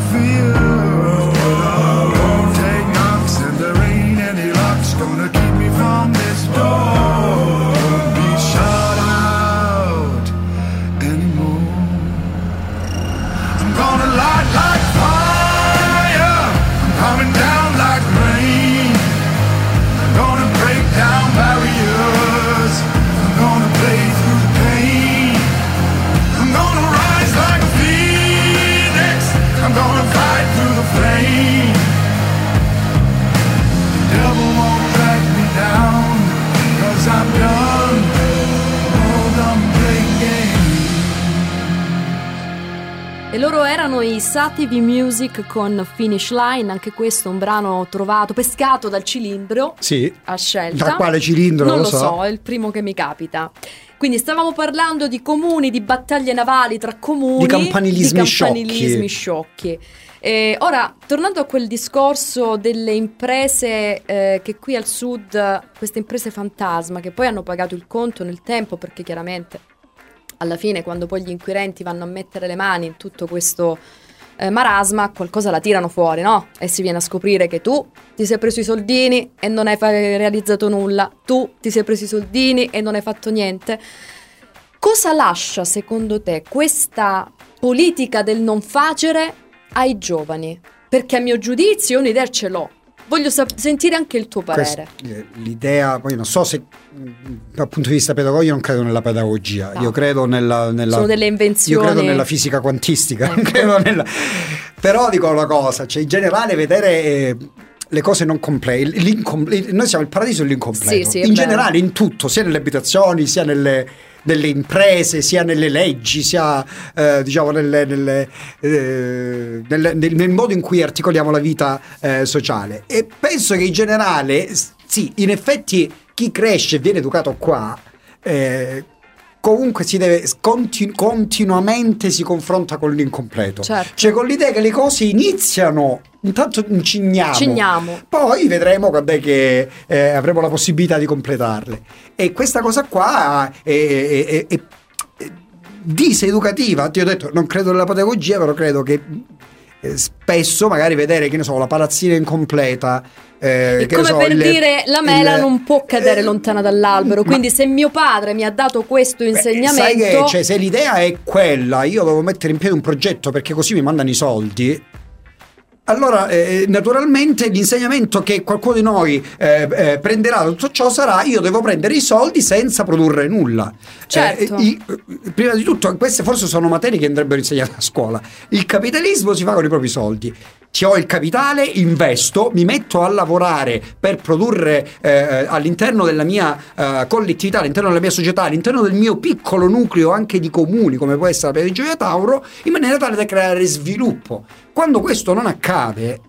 i Sativi Music con Finish Line, anche questo un brano trovato, pescato dal cilindro Sì. a scelta. Da quale cilindro? Non lo lo so. so, è il primo che mi capita. Quindi stavamo parlando di comuni, di battaglie navali tra comuni, Di campanilismi di campanilismi sciocchi. E ora, tornando a quel discorso delle imprese eh, che qui al sud, queste imprese fantasma, che poi hanno pagato il conto nel tempo perché chiaramente alla fine quando poi gli inquirenti vanno a mettere le mani in tutto questo eh, marasma, qualcosa la tirano fuori, no? E si viene a scoprire che tu ti sei preso i soldini e non hai realizzato nulla, tu ti sei preso i soldini e non hai fatto niente. Cosa lascia secondo te questa politica del non facere ai giovani? Perché a mio giudizio un'idea ce l'ho. Voglio sap- sentire anche il tuo parere. Quest- eh, l'idea, poi non so se mh, dal punto di vista pedagogico io non credo nella pedagogia, No. io credo nella, nella- Sono delle io invenzioni. credo nella fisica quantistica, credo nella- però dico una cosa, cioè in generale vedere eh, le cose non complete, l'incom- noi siamo il paradiso dell'incompleto, Sì, sì, in generale in tutto, sia nelle abitazioni, sia nelle, nelle imprese, sia nelle leggi, sia eh, diciamo nelle- nelle, eh, nel, nel- modo in cui articoliamo la vita eh, sociale. E penso che in generale, sì, in effetti chi cresce e viene educato qua, eh, comunque si deve continu- continuamente si confronta con l'incompleto. Certo. Cioè con l'idea che le cose iniziano, intanto incigniamo. Cigniamo. Poi vedremo quando è che eh, avremo la possibilità di completarle. E questa cosa qua è, è- è- è- diseducativa. Ti ho detto, non credo nella pedagogia, però credo che spesso magari vedere, che ne so, la palazzina incompleta. eh, come so, per il- dire la mela il- non può cadere eh, lontana dall'albero. ma- Quindi, se mio padre mi ha dato questo Beh, insegnamento, sai che cioè, se l'idea è quella, io devo mettere in piedi un progetto perché così mi mandano i soldi. Allora, eh, naturalmente l'insegnamento che qualcuno di noi eh, eh, prenderà da tutto ciò sarà io devo prendere i soldi senza produrre nulla. Certo. Eh, i- eh, prima di tutto, queste forse sono materie che andrebbero insegnate a scuola. Il capitalismo si fa con i propri soldi. Ti ho il capitale, investo, mi metto a lavorare per produrre eh, all'interno della mia eh, collettività, all'interno della mia società, all'interno del mio piccolo nucleo anche di comuni, come può essere la Piana di Gioia Tauro, in maniera tale da creare sviluppo. Quando questo non accade,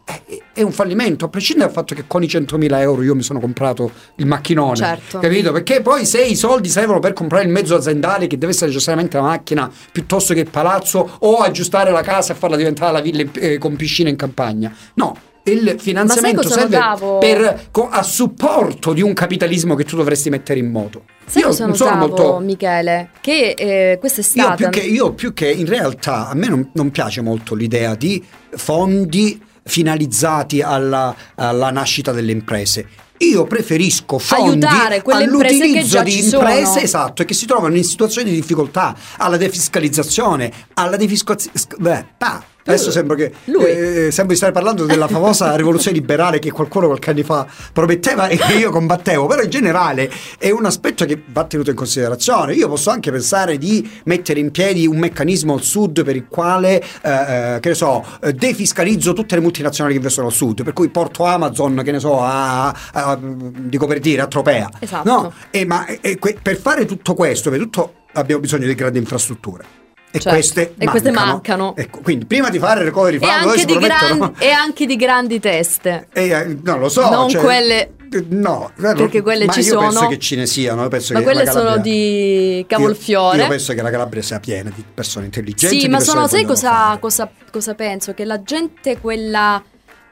è un fallimento, a prescindere dal fatto che con i 100.000 euro io mi sono comprato il macchinone. Certo. Capito? Perché poi se i soldi servono per comprare il mezzo aziendale, che deve essere necessariamente la macchina, piuttosto che il palazzo, o aggiustare la casa e farla diventare la villa eh, con piscina in campagna. No. Il finanziamento serve per, co- a supporto di un capitalismo che tu dovresti mettere in moto. sai io non sono notavo, molto. Michele? Che eh, questa è Io stata. più, che, io più che in realtà a me non, non piace molto l'idea di fondi finalizzati alla, alla nascita delle imprese. Io preferisco fondi Aiutare quelle all'utilizzo già di ci imprese sono. esatto, e che si trovano in situazioni di difficoltà, alla defiscalizzazione, alla defiscalizzazione. Adesso sembra che eh, sembra di stare parlando della famosa (laughs) rivoluzione liberale che qualcuno qualche anno fa prometteva e che io combattevo, però in generale è un aspetto che va tenuto in considerazione. Io posso anche pensare di mettere in piedi un meccanismo al sud per il quale, eh, eh, che ne so, eh, defiscalizzo tutte le multinazionali che investono al sud, per cui porto Amazon, che ne so, a, a- dico per dire, a Tropea. Esatto. No, e ma e que- per fare tutto questo, per tutto abbiamo bisogno di grandi infrastrutture. E Certo, queste e queste mancano. mancano. Ecco, quindi prima di fare recovery E fund, anche, adesso di gran- (laughs) e anche di grandi teste. eh, eh, non lo so, Non cioè, quelle- eh, No, Perché quelle ci io penso sono. che ce ne siano. Ma che quelle sono di cavolfiore. Io, io penso che la Calabria sia piena di persone intelligenti. Sì, ma sono, sai cosa, cosa, cosa penso? Che la gente, quella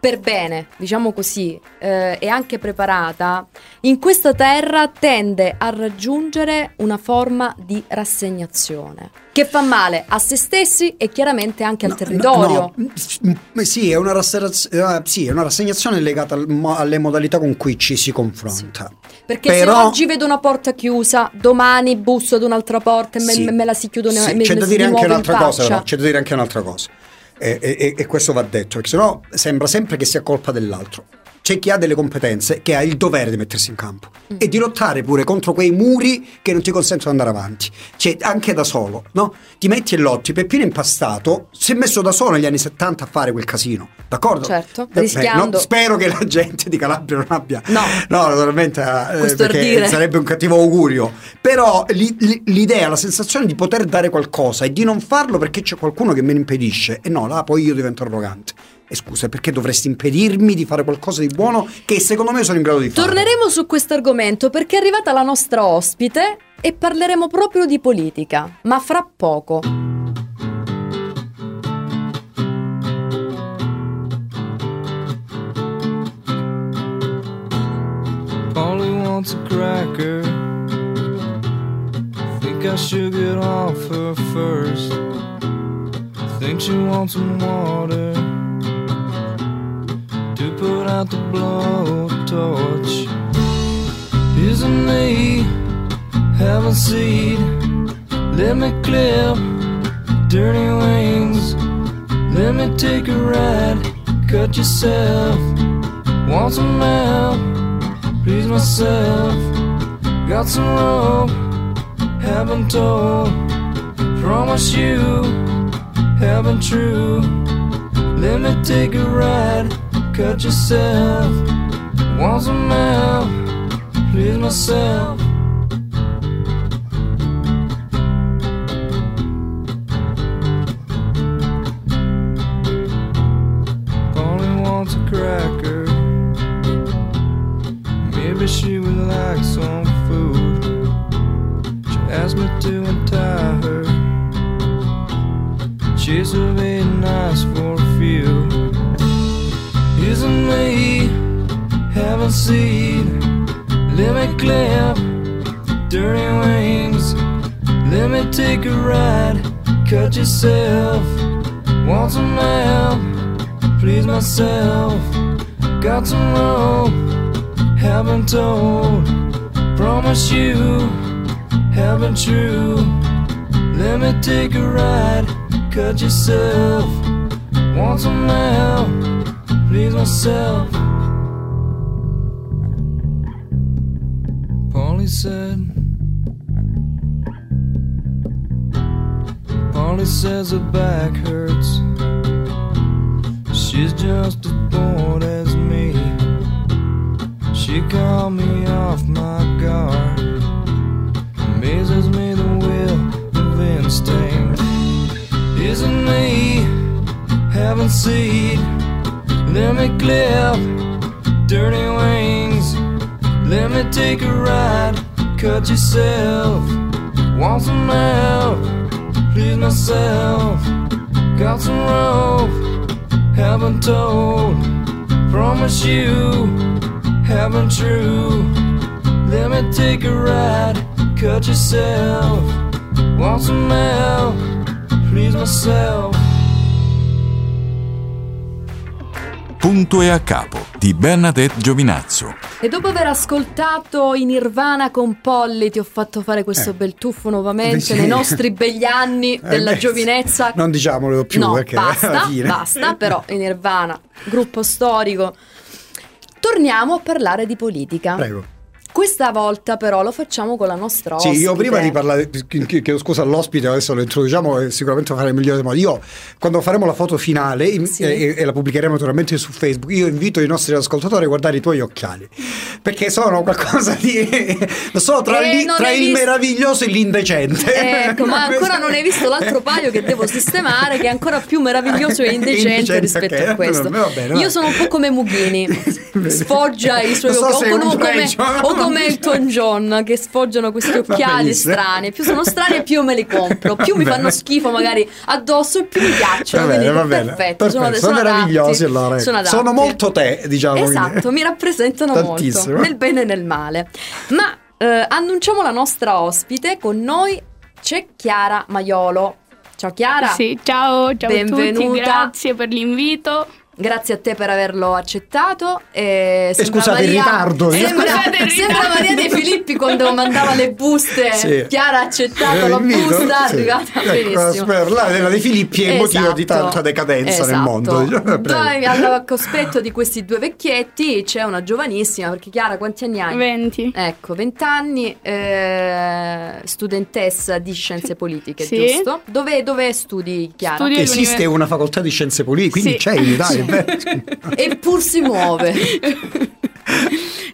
per bene, diciamo così, eh, e anche preparata, in questa terra tende a raggiungere una forma di rassegnazione che fa male a se stessi e chiaramente anche al No, territorio. no, no, mm, sì, è una, rasseraz- eh, sì, è una rassegnazione legata al alle modalità con cui ci si confronta. Perché Però- se oggi vedo una porta chiusa, domani busso ad un'altra porta e me, Sì. me la si chiude Sì, me, c'è me da dire di anche un'altra cosa, c'è da dire anche un'altra cosa. E, e- e questo va detto, perché sennò sembra sempre che sia colpa dell'altro. C'è chi ha delle competenze che ha il dovere di mettersi in campo Mm. e di lottare pure contro quei muri che non ti consentono di andare avanti. Cioè, anche da solo, no? Ti metti e lotti. Peppino Impastato si è messo da solo negli anni 70 a fare quel casino, d'accordo? Certo, Beh, rischiando. no, spero che la gente di Calabria non abbia. No. no naturalmente, eh, sarebbe un cattivo augurio. Però li- li- l'idea, la sensazione di poter dare qualcosa e di non farlo perché c'è qualcuno che me ne impedisce, e no, là poi io divento arrogante. E scusa, perché dovresti impedirmi di fare qualcosa di buono che secondo me sono in grado di fare? Torneremo su questo argomento perché è arrivata la nostra ospite e parleremo proprio di politica, ma fra poco. Polly wants a cracker. Think I should get off her first. Think she wants some water to put out the blowtorch. Isn't me have a seat? Let me clip dirty wings. Let me take a ride. Cut yourself. Want some help? please myself. Got some rope, haven't told. Promise you, haven't true. Let me take a ride, cut yourself. Once a man, please myself. Cut yourself. Want some help? Please myself. Got some rope haven't told. Promise you, haven't true. Let me take a ride, cut yourself. Want some help, please myself. Polly said, Polly says her back hurts. She's just as bored as me. She called me off my guard. Amazes me the will of instinct. Isn't me haven't seen? Let me clip dirty wings. Let me take a ride. Cut yourself. Want some help? Please myself. Got some rope. Haven't told. Promise you haven't true. Let me take a ride, cut yourself. Want some help, please myself. Punto e a capo di Bernadette Giovinazzo. E dopo aver ascoltato i Nirvana con Polly, ti ho fatto fare questo Eh. bel tuffo nuovamente nei nostri begli anni Eh, della beh, giovinezza. Non diciamolo più no, perché alla basta, basta, però i Nirvana, gruppo storico. Torniamo a parlare di politica. Prego. Questa volta però lo facciamo con la nostra Sì, ospite. io prima di parlare, ch- chiedo scusa all'ospite, adesso lo introduciamo e sicuramente lo faremo in migliore modo. Io, quando faremo la foto finale in- Sì. e, e la pubblicheremo naturalmente su Facebook, io invito i nostri ascoltatori a guardare i tuoi occhiali, perché sono qualcosa di... (laughs) sono tra, Eh, non tra il visto- meraviglioso e l'indecente. Ecco, ma (laughs) ancora non hai visto l'altro paio che devo sistemare, che è ancora più meraviglioso e (laughs) indecente Indecente, rispetto ok, a questo. va bene, va. Io sono un po' come Mughini, sfoggia i suoi so occhi, o come, o come come Elton John che sfoggiano questi (laughs) occhiali strani. Più sono strani più me li compro. Più mi fanno schifo magari addosso e più mi piacciono. Va bene, va bene. perfetto, sono, Perfetto, sono sono meravigliosi adatti. allora. Sono, Sono, adatti. molto te, diciamo. Esatto, quindi. mi rappresentano Tantissimo. molto, nel bene e nel male. Ma eh, annunciamo la nostra ospite, con noi c'è Chiara Maiolo. Ciao Chiara. Sì, ciao, ciao a tutti, Benvenuta. grazie per l'invito. Grazie a te per averlo accettato. E sembra scusate il Maria- ritardo. Sembra, Scusate il sembra ritardo. Maria De Filippi quando mandava le buste. Sì. Chiara ha accettato la Invito, busta, sì. arrivata Ecco, spero, la della De Filippi è il motivo di Esatto, tanta decadenza nel esatto. mondo. diciamo. Poi al cospetto di questi due vecchietti c'è una giovanissima, perché Chiara quanti anni hai? 20. Ecco, 20 anni, eh, studentessa di scienze politiche, Sì. giusto? Dove, dove studi Chiara? Studio Esiste una facoltà di scienze politiche, quindi Sì. c'è in Italia. Eppur (laughs) si muove. (laughs)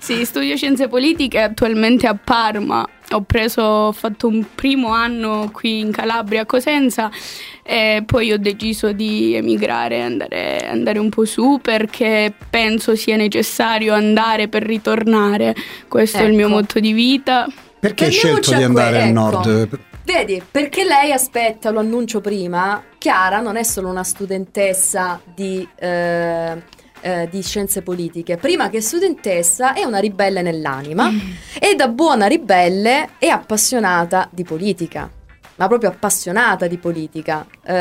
Sì, studio scienze politiche attualmente a Parma. Ho preso, ho fatto un primo anno qui in Calabria, a Cosenza, e poi ho deciso di emigrare, andare, andare un po' su perché penso sia necessario andare per ritornare. Questo è il mio Ecco. motto di vita. Perché hai scelto di andare que- al ecco. nord? Vedi, perché lei aspetta, lo annuncio prima, Chiara non è solo una studentessa di, eh, eh, di scienze politiche, prima che studentessa è una ribelle nell'anima (laughs) e da buona ribelle è appassionata di politica. Ma proprio appassionata di politica. Eh,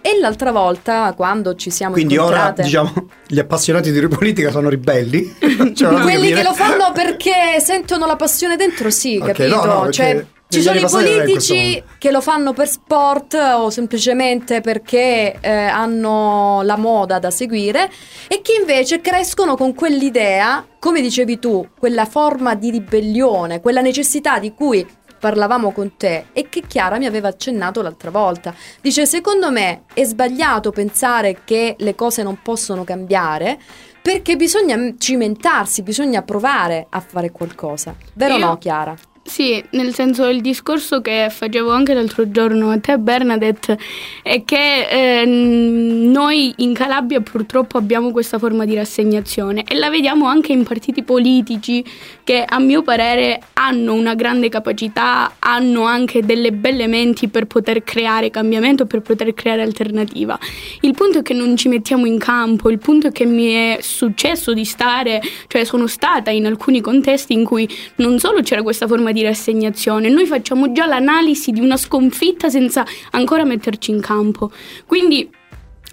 e l'altra volta, quando ci siamo Quindi ora, incontrate... diciamo, (laughs) gli appassionati di politica sono ribelli? (laughs) Cioè, Quelli capire. che lo fanno perché sentono la passione dentro, sì, Ok, capito? no, no, perché cioè, ci sono i politici che lo fanno per sport o semplicemente perché eh, hanno la moda da seguire e che invece crescono con quell'idea, come dicevi tu, quella forma di ribellione, quella necessità di cui parlavamo con te e che Chiara mi aveva accennato l'altra volta. Dice, secondo me è sbagliato pensare che le cose non possono cambiare perché bisogna cimentarsi, bisogna provare a fare qualcosa. Vero o no, Chiara? Sì, nel senso il discorso che facevo anche l'altro giorno a te Bernadette è che eh, noi in Calabria purtroppo abbiamo questa forma di rassegnazione e la vediamo anche in partiti politici che a mio parere hanno una grande capacità, hanno anche delle belle menti per poter creare cambiamento, per poter creare alternativa. Il punto è che non ci mettiamo in campo, il punto è che mi è successo di stare, cioè sono stata in alcuni contesti in cui non solo c'era questa forma di rassegnazione, noi facciamo già l'analisi di una sconfitta senza ancora metterci in campo. Quindi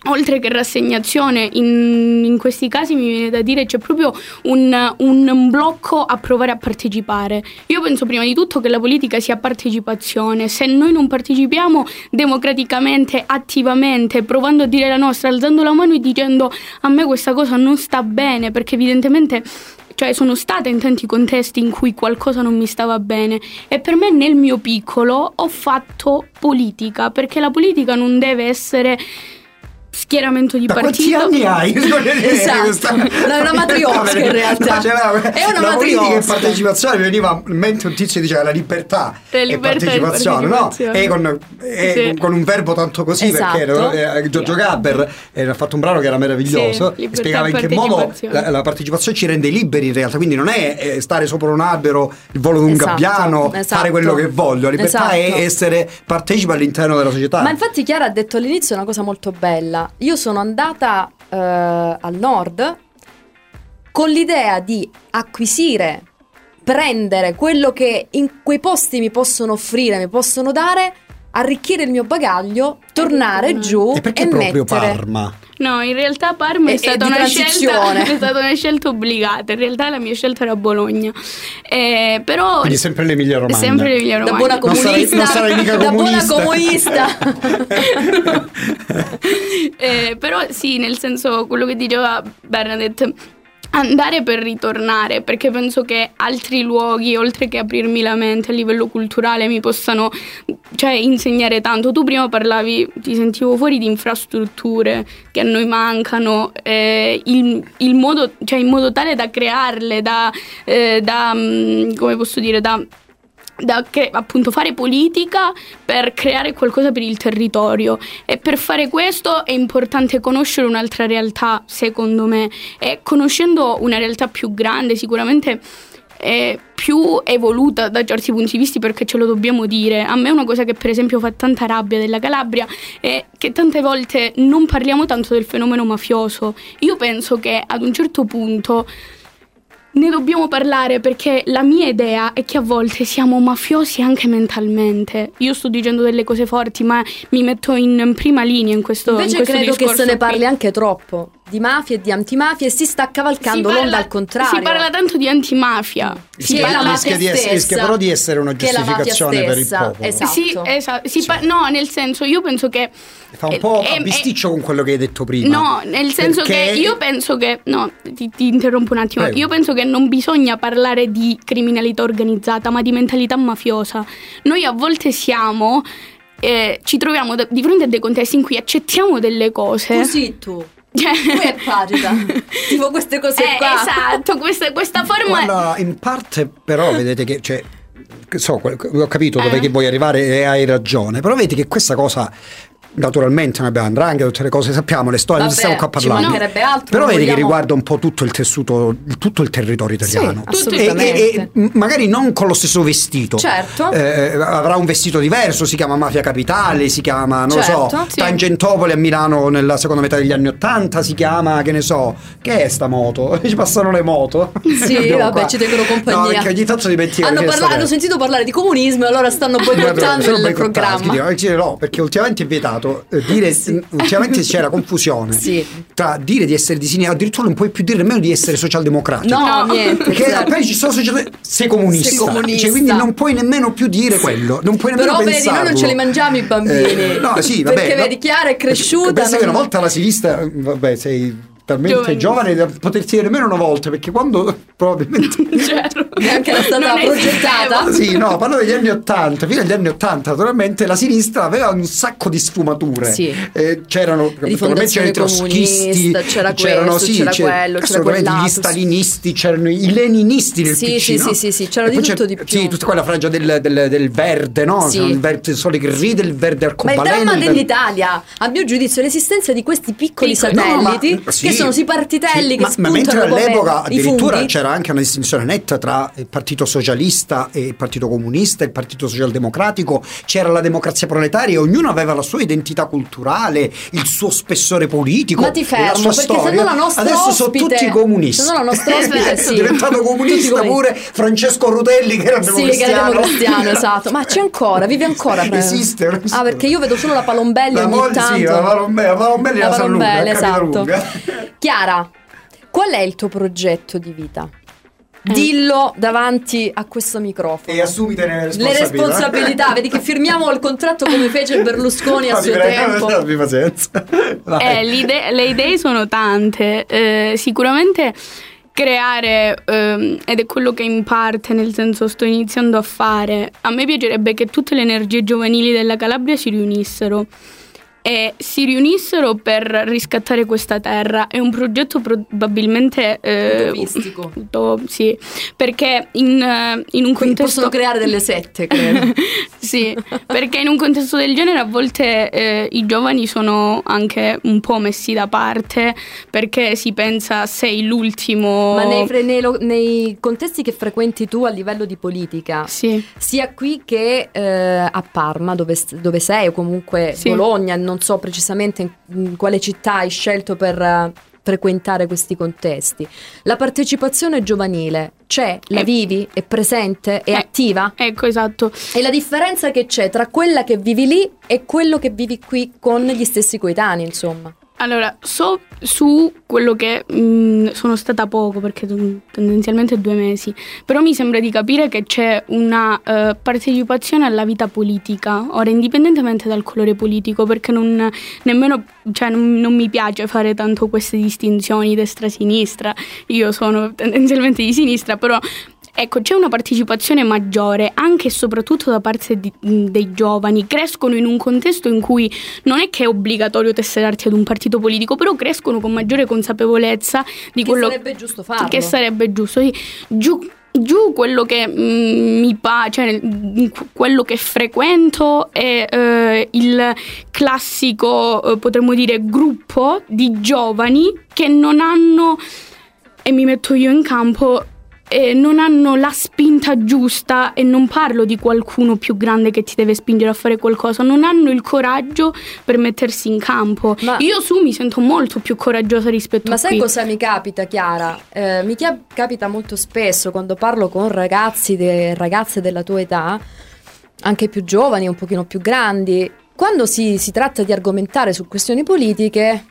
Oltre che rassegnazione, in, in questi casi mi viene da dire c'è proprio un, un blocco a provare a partecipare. Io penso prima di tutto che la politica sia partecipazione. Se noi non partecipiamo democraticamente, attivamente, provando a dire la nostra, alzando la mano e dicendo a me questa cosa non sta bene, perché evidentemente cioè sono stata in tanti contesti in cui qualcosa non mi stava bene e per me nel mio piccolo ho fatto politica, perché la politica non deve essere schieramento di Da quanti partito. anni hai? (laughs) Esatto. No, è una (laughs) matriosca, in realtà. È una la politica e matriosca. partecipazione mi veniva in mente un tizio che diceva la libertà, La e libertà e partecipazione, no? E con, Sì. con- con un verbo tanto così Esatto. perché eh, Giorgio Gabber eh, ha fatto un brano che era meraviglioso Sì, libertà spiegava in che modo la, la partecipazione ci rende liberi in realtà, quindi non è eh, stare sopra un albero, il volo di un Esatto, gabbiano, esatto. fare quello che voglio, la libertà è Esatto. essere partecipe all'interno della società. Ma infatti Chiara ha detto all'inizio una cosa molto bella. Io sono andata eh, al nord con l'idea di acquisire, prendere quello che in quei posti mi possono offrire, mi possono dare, arricchire il mio bagaglio, tornare giù e perché e proprio mettere Parma? No, in realtà Parma è e stata, una scelta, (laughs) è stata una scelta obbligata. In realtà la mia scelta era Bologna. Eh, però Quindi sempre l'Emilia Romagna. Sempre l'Emilia da Romagna. buona Non sarai- comunista, non sarai mica da buona comunista. comunista. (laughs) (laughs) Eh, però sì, nel senso quello che diceva Bernadette, andare per ritornare, perché penso che altri luoghi, oltre che aprirmi la mente a livello culturale, mi possano cioè, insegnare tanto. Tu prima parlavi, ti sentivo fuori di infrastrutture che a noi mancano, eh, il, il modo, cioè in modo tale da crearle, da, eh, da mm, come posso dire, da da cre- appunto fare politica per creare qualcosa per il territorio e per fare questo è importante conoscere un'altra realtà secondo me e conoscendo una realtà più grande sicuramente è più evoluta da certi punti di vista perché ce lo dobbiamo dire. A me una cosa che per esempio fa tanta rabbia della Calabria è che tante volte non parliamo tanto del fenomeno mafioso. Io penso che ad un certo punto ne dobbiamo parlare perché la mia idea è che a volte siamo mafiosi anche mentalmente. Io sto dicendo delle cose forti, ma mi metto in prima linea in questo in Invece questo credo che se ne qui. parli anche troppo di mafia e di antimafia e si sta cavalcando Si parla- l'onda al contrario. Si parla tanto di antimafia. Sì, Si è la parla- rischia di essere- rischia però di essere una è giustificazione per il popolo. Esatto. Sì, esatto. Si pa- no, nel senso, io penso che. Fa un po' eh, a eh, bisticcio con quello che hai detto prima. No, nel senso Perché- che io penso che. No, ti, ti interrompo un attimo. Prego. Io penso che non bisogna parlare di criminalità organizzata, ma di mentalità mafiosa. Noi a volte siamo. eh, ci troviamo di fronte a dei contesti in cui accettiamo delle cose. Così tu. Cioè- Tu è pagita. (laughs) tipo queste cose Eh, qua. esatto, questa, questa forma. Guarda, in parte però vedete che cioè, che so, ho capito dove Eh. che vuoi arrivare e hai ragione, però vedi che questa cosa naturalmente noi abbiamo andrange, tutte le cose sappiamo, le storie, non stiamo qua a ci parlare. mancherebbe altro, Però non vedi che vogliamo- riguarda un po' tutto il tessuto, tutto il territorio italiano. Sì, E-. E, e magari non con lo stesso vestito. Certo. Eh, avrà un vestito diverso, si chiama Mafia Capitale, si chiama, non lo Certo, so, sì. Tangentopoli a Milano nella seconda metà degli anni Ottanta, si chiama, che ne so, che è sta moto? (laughs) Ci passano le moto? Sì, vabbè, qua. ci tengono compagnia. No, perché ogni tanto dimenticano hanno, che parla- hanno sentito parlare di comunismo e allora stanno boicottando il programma. dico, eh, no, perché ultimamente è vietato eh, dire, (laughs) ultimamente c'era confusione Sì. tra dire di essere di sinistra, addirittura non puoi più dire nemmeno di essere socialdemocratico. No, niente. Perché zero. appena ci sono social sei comunista. Sei comunista. Cioè, quindi non puoi nemmeno più dire quello, non puoi nemmeno Però vedi, noi pensarlo. non ce li mangiamo i bambini. Eh, no, sì, vabbè. Perché no. vedi, Chiara è cresciuta. Pensa che non- una volta la sinistra, vabbè, sei talmente Giovane. da potersi dire nemmeno una volta, perché quando (laughs) probabilmente (laughs) Certo. Neanche era stata progettata. (laughs) sì, no, parlo degli anni 80, fino agli anni 80 naturalmente la sinistra aveva un sacco di sfumature. Sì. Eh, c'erano naturalmente c'erano i trotskisti, comunista, c'era c'erano questo, sì, c'era c'è- quello, c'era assolutamente gli quell'altro, sì. stalinisti, c'erano i leninisti nel Sì, PC, sì, no? sì, sì, sì, c'era E di tutto di più. Sì, tutta quella frangia del, del- del verde, no? Sì. C'era Il verde il sole che ride, il verde Ma il arcobaleno. dramma il verde- dell'Italia, a mio giudizio, l'esistenza di questi piccoli Piccoli. satelliti No, ma- sì, che sono i partitelli sì, che ma, ma mentre all'epoca addirittura c'era anche una distinzione netta tra il partito socialista e il partito comunista, il partito socialdemocratico, c'era la democrazia proletaria, ognuno aveva la sua identità culturale, il suo spessore politico, Ma ti fermo, perché storia. se no la nostra Adesso sono ospite- tutti comunisti. se no la nostra ospite, è sì. diventato Tutti comunista pure Francesco Rutelli che era Sì, che era democristiano. democristiano, (laughs) esatto. Ma c'è ancora, vive ancora. Esiste, esiste. Ah, perché io vedo solo la Palombelli La ogni moglie, tanto. sì, la Palombelli, la Palombelli la Palombelli, la capita esatto. (laughs) Chiara, qual è il tuo progetto di vita? Eh. Dillo davanti a questo microfono. E assumite le Le responsabilità. responsabilità, vedi che firmiamo il contratto come fece (laughs) Berlusconi a suo tempo. abbi pazienza. Eh, l'ide- le idee sono tante. Eh, sicuramente creare, ehm, ed è quello che in parte, nel senso, sto iniziando a fare. A me piacerebbe che tutte le energie giovanili della Calabria si riunissero. E si riunissero per riscattare questa terra. È un progetto probabilmente. eh, Utopistico. utop- sì, perché in, eh, in un Quindi contesto. possono creare delle sette, credo. (laughs) sì, perché in un contesto del genere a volte eh, i giovani sono anche un po' messi da parte perché si pensa sei l'ultimo. Ma nei, fre- nei lo- nei contesti che frequenti tu a livello di politica, Sì. sia qui che eh, a Parma, dove, dove sei, o comunque Sì. Bologna, non so precisamente in, in quale città hai scelto per eh, frequentare questi contesti. La partecipazione giovanile c'è, la Eh. vivi, è presente, è Eh. attiva? Ecco, esatto. E la differenza che c'è tra quella che vivi lì e quello che vivi qui con gli stessi coetanei, insomma. Allora, so su quello che mh, sono stata poco, perché tendenzialmente due mesi, però mi sembra di capire che c'è una eh, partecipazione alla vita politica, ora indipendentemente dal colore politico, perché non, nemmeno, cioè, non, non mi piace fare tanto queste distinzioni destra-sinistra, io sono tendenzialmente di sinistra, però Ecco, c'è una partecipazione maggiore anche e soprattutto da parte di- dei giovani. Crescono in un contesto in cui non è che è obbligatorio tesserarti ad un partito politico, però crescono con maggiore consapevolezza di Che quello sarebbe giusto farlo. che sarebbe giusto. Sì, Giù, giù quello che mm, mi piace, cioè nel- quello che frequento è eh, il classico, eh, potremmo dire, gruppo di giovani che non hanno, e mi metto io in campo, eh, non hanno la spinta giusta e non parlo di qualcuno più grande che ti deve spingere a fare qualcosa, non hanno il coraggio per mettersi in campo. Ma- Io su mi sento molto più coraggiosa rispetto Ma a sai qui. cosa mi capita, Chiara? Eh, mi chia- capita molto spesso quando parlo con ragazzi e ragazze della tua età, anche più giovani, un pochino più grandi, quando si, si tratta di argomentare su questioni politiche,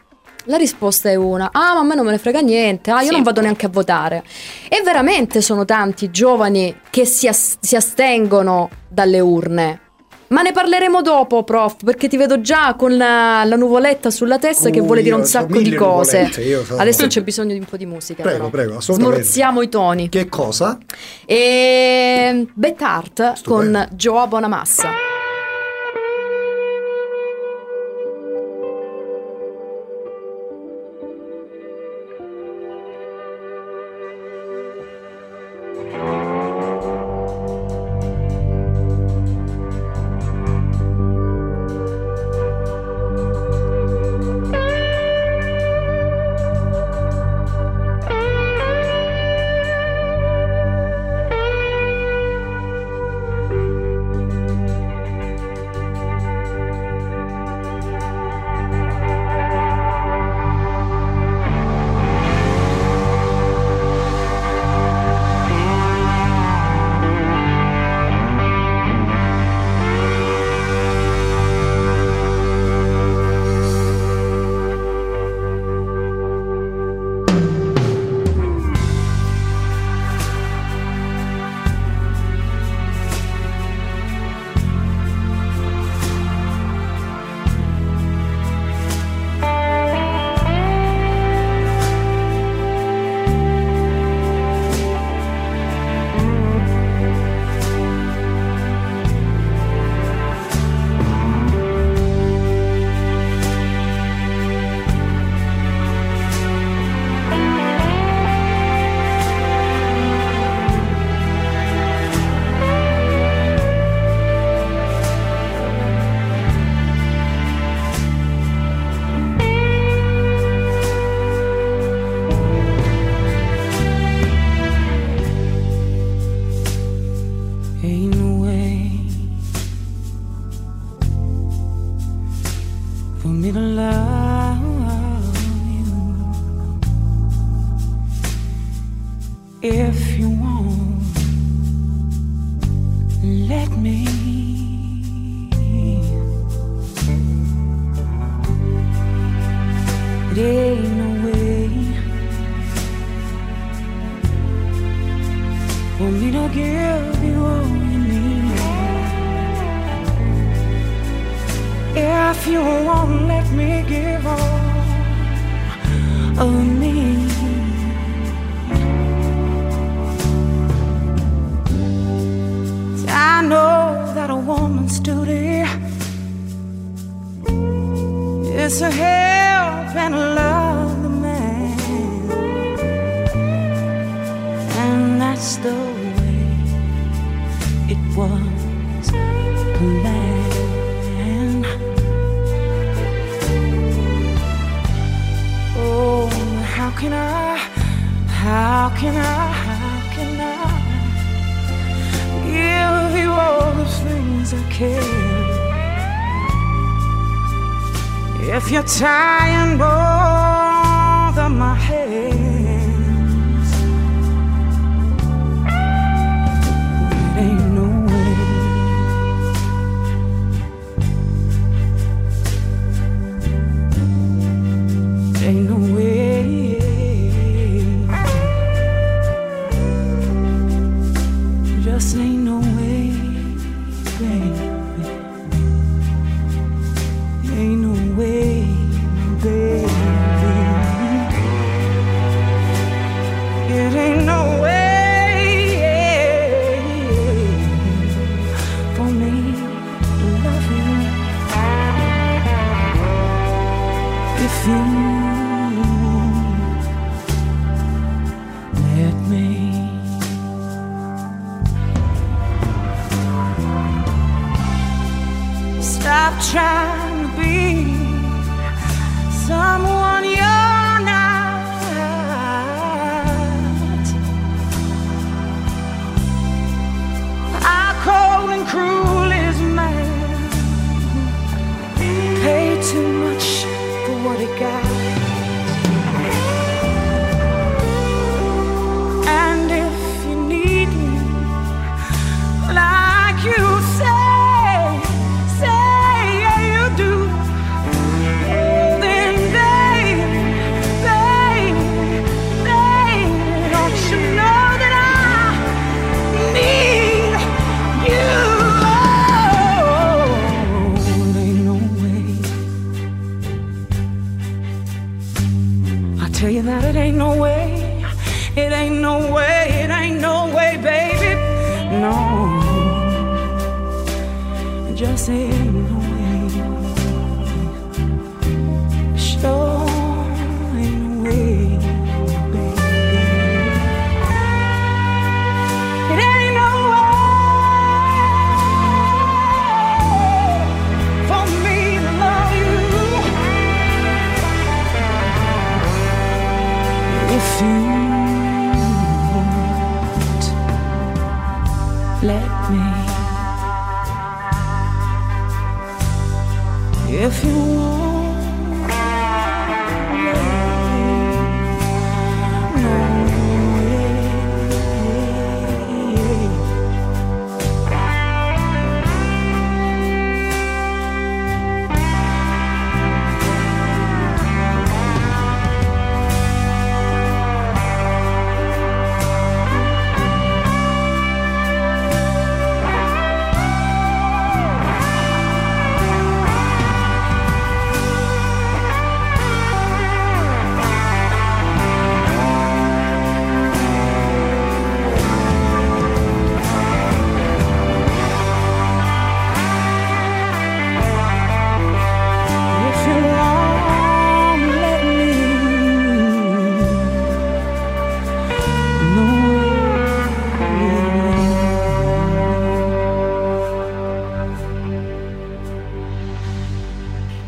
la risposta è una: ah, ma a me non me ne frega niente, ah, io Sì. non vado neanche a votare. E veramente sono tanti giovani che si, as- si astengono dalle urne. Ma ne parleremo dopo, prof, perché ti vedo già con la, la nuvoletta sulla testa che Uh, vuole dire un sacco di cose. nuvolette, io so- Adesso c'è bisogno di un po' di musica. Prego, però. prego, assolutamente. Smorziamo i toni. Che cosa? E Bet Art Stupendo. con Joa Bonamassa. Can I, how can I, how can I give you all the things I can? If you're tying both of my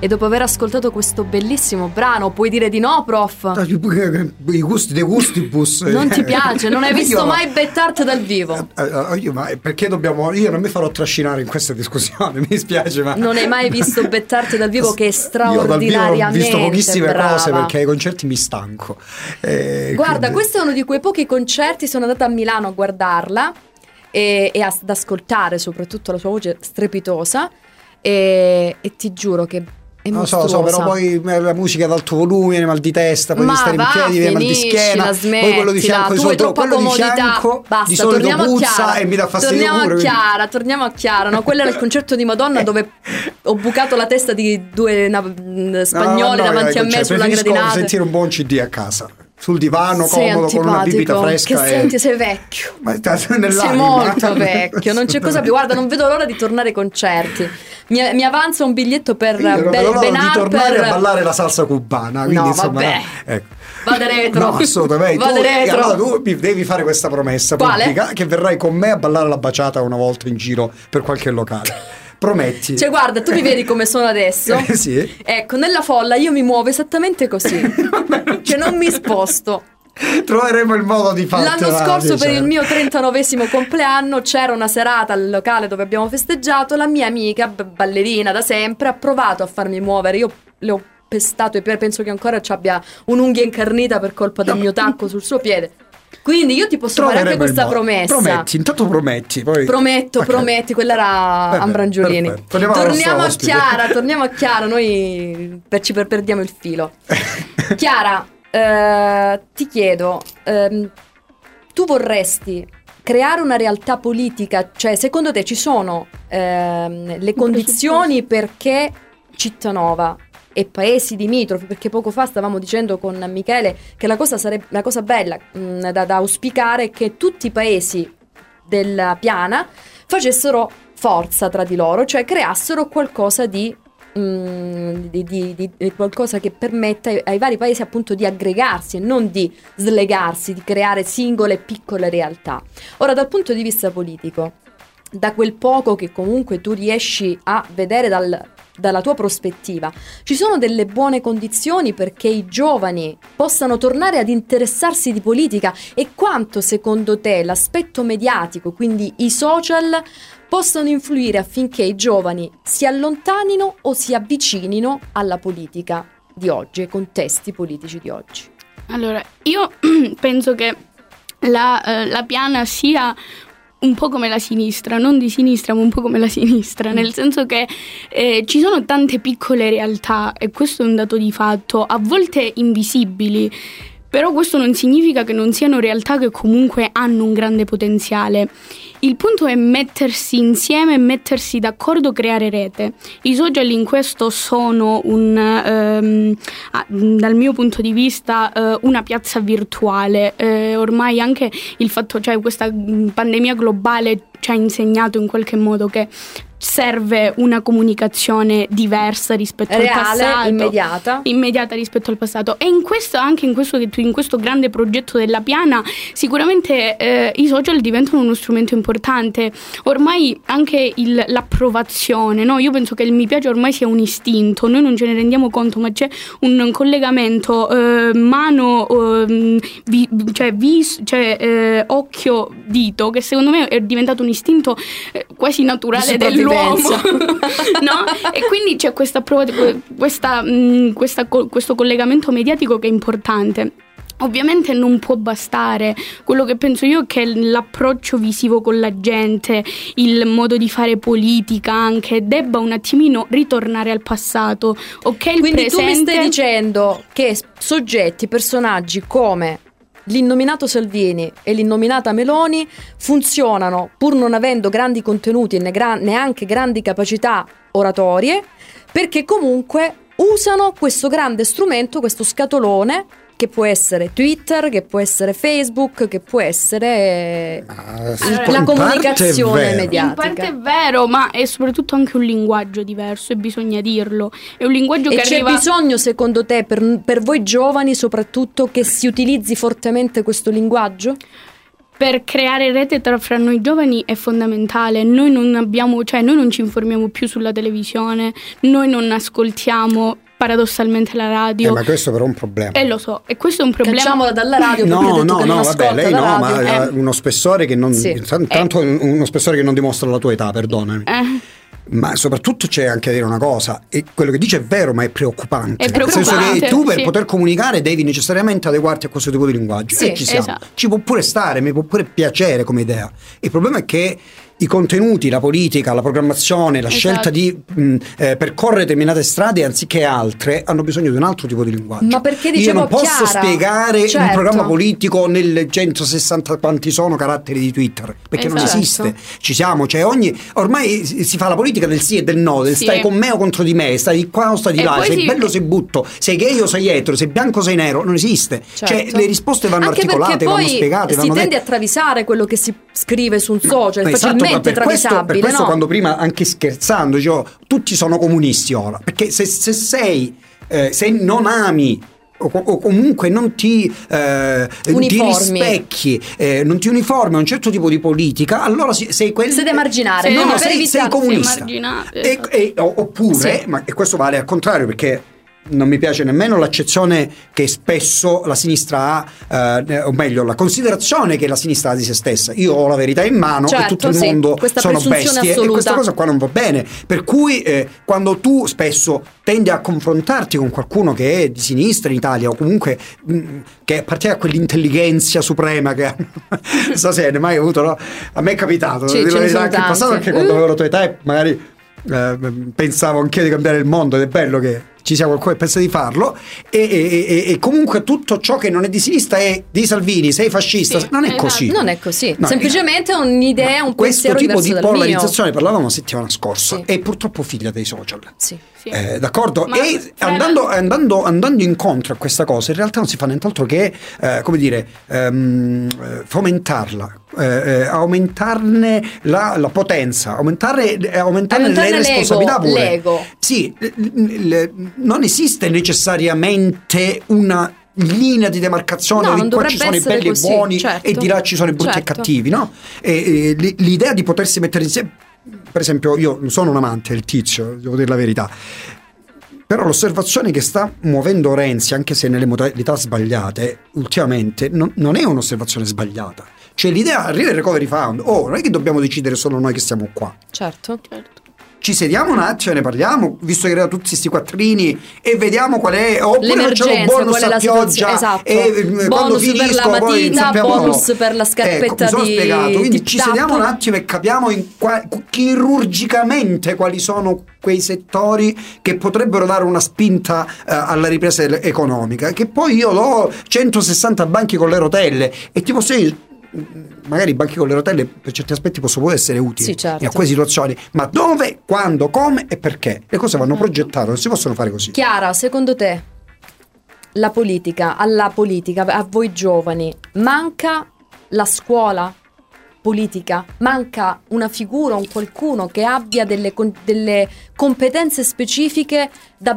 E dopo aver ascoltato questo bellissimo brano, puoi dire di no, prof? I gusti dei gustibus. Non ti piace, non hai (laughs) visto Io- mai Bettart dal vivo. Eh, eh, io, ma perché dobbiamo. Io non mi farò trascinare in questa discussione, (laughs) mi dispiace, ma. Non hai mai visto Bettart dal vivo che è Io dal vivo ho straordinariamente visto pochissime brava. cose perché ai concerti mi stanco. Eh, Guarda, quindi- questo è uno di quei pochi concerti, sono andata a Milano a guardarla e, e ad ascoltare soprattutto la sua voce strepitosa e, e ti giuro che è Non lo so, so, però poi la musica ad alto volume, mal di testa, poi Ma di stare in va, piedi, viene mal di schiena, poi quello di smettila, fianco di solito, quello di fianco Basta, di solito puzza e mi dà fastidio torniamo pure. a quindi- Chiara, torniamo a Chiara, no? Quello era il concerto di Madonna dove ho bucato la testa di due na- mh, spagnoli No, no, davanti a me sulla gradinata. sentire un buon CD a casa, sul divano, Sei comodo, con una bibita fresca. Che e- senti, sei vecchio. Ma Sei molto vecchio, non c'è (laughs) cosa più. Guarda, non vedo l'ora di tornare ai concerti. Mi, mi avanza un biglietto per Io non vedo l'ora di tornare Harper. a ballare la salsa cubana. Quindi, No, insomma, vabbè. ecco. Vado retro. No, (laughs) assolutamente. Vado Tu, e retro. allora tu mi devi fare questa promessa Quale? pubblica che verrai con me a ballare la baciata una volta in giro per qualche locale. Prometti. Cioè, guarda, tu mi vedi come sono adesso. (laughs) Sì. Ecco, nella folla io mi muovo esattamente così. (laughs) cioè, non mi sposto. Troveremo il modo di farlo. L'anno scorso, per il mio 39esimo compleanno, c'era una serata al locale dove abbiamo festeggiato. La mia amica, ballerina da sempre, ha provato a farmi muovere. Io le ho pestato piedi, penso che ancora ci abbia un'unghia incarnita per colpa del mio tacco sul suo piede. Quindi io ti posso fare anche questa promessa. Prometti, intanto prometti. Poi... Prometto, Ok. prometti, quella era Vabbè, Ambrangiolini. perfetto. Torniamo Torniamo a. Chiara, torniamo a Chiara, noi per- ci per- perdiamo il filo. (laughs) Chiara, eh, ti chiedo, ehm, tu vorresti creare una realtà politica, cioè secondo te ci sono ehm, le condizioni perché Cittanova e paesi limitrofi, perché poco fa stavamo dicendo con Michele che la cosa, sarebbe, la cosa bella mh, da, da auspicare è che tutti i paesi della piana facessero forza tra di loro, cioè creassero qualcosa di, mm, di- di- di- di qualcosa che permetta ai, ai vari paesi appunto di aggregarsi e non di slegarsi, di creare singole piccole realtà. Ora dal punto di vista politico, da quel poco che comunque tu riesci a vedere dal- dalla tua prospettiva, ci sono delle buone condizioni perché i giovani possano tornare ad interessarsi di politica e quanto secondo te l'aspetto mediatico, quindi i social, possano influire affinché i giovani si allontanino o si avvicinino alla politica di oggi, ai contesti politici di oggi. Allora, io (clears throat) penso che la, eh, la piana sia un po' come la sinistra, non di sinistra, ma un po' come la sinistra, nel senso che eh, ci sono tante piccole realtà e questo è un dato di fatto, a volte invisibili. Però questo non significa che non siano realtà che comunque hanno un grande potenziale. Il punto è mettersi insieme, mettersi d'accordo, creare rete. I social in questo sono un, ehm, dal mio punto di vista, eh, una piazza virtuale. Eh, ormai anche il fatto, cioè questa mm, pandemia globale ci ha insegnato in qualche modo che serve una comunicazione diversa rispetto al Reale, passato immediata. immediata rispetto al passato e in questo anche in questo, in questo grande progetto della piana sicuramente eh, i social diventano uno strumento importante ormai anche il- l'approvazione no? io penso che il mi piace ormai sia un istinto noi non ce ne rendiamo conto ma c'è un collegamento eh, mano ehm, vi- cioè, vis- cioè eh, occhio dito che secondo me è diventato un istinto eh, quasi naturale dell'uomo (laughs) no? E quindi c'è questa prova, questa, mh, questa questo collegamento mediatico che è importante. Ovviamente non può bastare, quello che penso io è che l'approccio visivo con la gente, il modo di fare politica anche, debba un attimino ritornare al passato. Ok, il Quindi tu mi presente... stai dicendo che soggetti, personaggi come l'innominato Salvini e l'innominata Meloni funzionano pur non avendo grandi contenuti e neanche grandi capacità oratorie, perché comunque usano questo grande strumento, questo scatolone che può essere Twitter, che può essere Facebook, che può essere Ah, la in parte comunicazione mediatica. In parte è vero, ma è soprattutto anche un linguaggio diverso e bisogna dirlo. È un linguaggio E che c'è arriva... bisogno, secondo te, per, per voi giovani soprattutto, che si utilizzi fortemente questo linguaggio? per creare rete tra fra noi giovani è fondamentale. Noi non abbiamo, cioè noi non ci informiamo più sulla televisione, noi non ascoltiamo paradossalmente la Eh, radio. ma questo però è un problema. E lo so, e questo è un problema. Cacciamola dalla radio No, no, che no, non vabbè, lei no, radio. ma ha uno spessore che non. Sì. tan- Tanto uno spessore che non dimostra la tua età, perdonami. Eh, Ma soprattutto c'è anche da dire una cosa, e quello che dice è vero, ma è preoccupante. È Nel senso che preoccupante, tu per sì. poter comunicare devi necessariamente adeguarti a questo tipo di linguaggio. Sì, e ci siamo. esatto. Ci può pure stare, mi può pure piacere come idea. Il problema è che i contenuti, la politica, la programmazione, la Esatto. scelta di mh, eh, percorrere determinate strade anziché altre hanno bisogno di un altro tipo di linguaggio. Ma perché Io dicevo non posso Chiara, spiegare un certo. programma politico nelle 160 quanti sono caratteri di Twitter, perché non Esatto. esiste. Ci siamo, cioè ogni ormai si si fa la politica del sì e del no, del Sì. stai con me o contro di me, stai di qua o stai di E là, sei si- bello o sei butto, sei gay o sei etero, sei bianco o sei nero, non esiste. Cioè Certo. le risposte vanno Anche articolate, vanno spiegate, si vanno tende dette. a travisare quello che si scrive su un social, Esatto, ma facilmente per questo, per questo no? quando prima anche scherzando dicevo tutti sono comunisti ora, perché se, se sei eh, se non ami o, o comunque non ti, eh, ti Uniformi. rispecchi, eh, non ti uniformi a un certo tipo di politica, allora si- sei quel Siete marginari, Sì, no, no, sei sei, sei comunista. sei E- esatto. e- oppure, Sì. ma e questo vale al contrario perché non mi piace nemmeno l'accezione che spesso la sinistra ha, eh, o meglio, la considerazione che la sinistra ha di se stessa. Io ho la verità in mano e Certo, tutto il mondo sono bestie e assoluta. questa cosa qua non va bene. Per cui eh, quando tu spesso tendi a confrontarti con qualcuno che è di sinistra in Italia o comunque mh, che appartiene a quell'intelligenza suprema che non (laughs) so se ne mai avuto, no? a me è capitato, Sì, dire la anche in passato anche quando Mm. avevo la tua età e magari eh, pensavo anch'io di cambiare il mondo ed è bello che ci sia qualcuno che pensa di farlo e, e- e- e comunque tutto ciò che non è di sinistra è di Salvini, sei fascista, Sì, non è esatto. così. Non è così, No, semplicemente è un'idea, un questo tipo di dal mio. polarizzazione parlavamo settimana scorsa Sì. è purtroppo figlia dei social. Sì. Eh, d'accordo? Ma e andando, andando- andando incontro a questa cosa, in realtà non si fa nient'altro che, eh, come dire, ehm, eh, fomentarla, eh, eh, aumentarne la, la potenza, aumentare, eh, aumentarne, Aumentarne le responsabilità pure. l'ego. Sì, l- l- non esiste necessariamente una linea di demarcazione No, di qua ci sono i belli così, e buoni certo. e di là ci sono i brutti Certo. e cattivi, no? E, e li- l'idea di potersi mettere insieme, per esempio, io non sono un amante del tizio, devo dire la verità. Però l'osservazione che sta muovendo Renzi, anche se nelle modalità sbagliate, ultimamente non, non è un'osservazione sbagliata. Cioè l'idea, arriva il recovery fund, oh, non è che dobbiamo decidere solo noi che siamo qua. Certo. Certo. Ci sediamo un attimo e ne parliamo, visto che erano tutti questi quattrini, e vediamo qual è. Oppure facciamo L'emergenza, bonus qual è a pioggia. esatto. E eh, quando Bonus per la finisco, poi matita, sappiamo- bonus per la scarpetta ecco, mi di spiegato. Quindi ci tap. sediamo un attimo e capiamo qua- chirurgicamente quali sono quei settori che potrebbero dare una spinta eh, alla ripresa economica. Che poi io do 160 banchi con le rotelle e ti posso dire magari i banchi con le rotelle per certi aspetti possono pure essere utili Sì, certo. in alcune situazioni, ma dove, quando, come e perché? Le cose vanno progettate, non si possono fare così. Chiara, secondo te la politica, alla politica, a voi giovani, manca la scuola politica? Manca una figura, un qualcuno che abbia delle, delle competenze specifiche da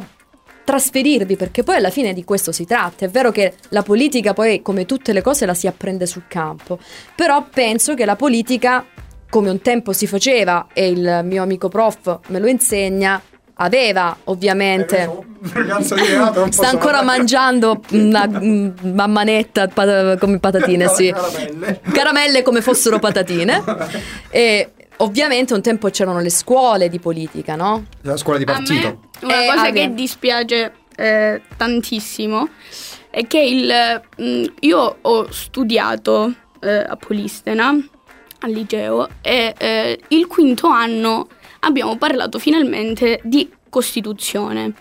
trasferirvi? Perché poi alla fine di questo si tratta. È vero che la politica poi, come tutte le cose, la si apprende sul campo, però penso che la politica, come un tempo si faceva, e il mio amico prof me lo insegna, aveva ovviamente (laughs) sta ancora mangiando una mm, mammanetta pat- come patatine, sì. Caramelle come fossero patatine. (laughs) E ovviamente un tempo c'erano le scuole di politica, no? La scuola di A partito. me una Eh, cosa che dispiace eh, tantissimo è che il, mm, io ho studiato eh, a Polistena, al liceo, e eh, il quinto anno abbiamo parlato finalmente di Costituzione.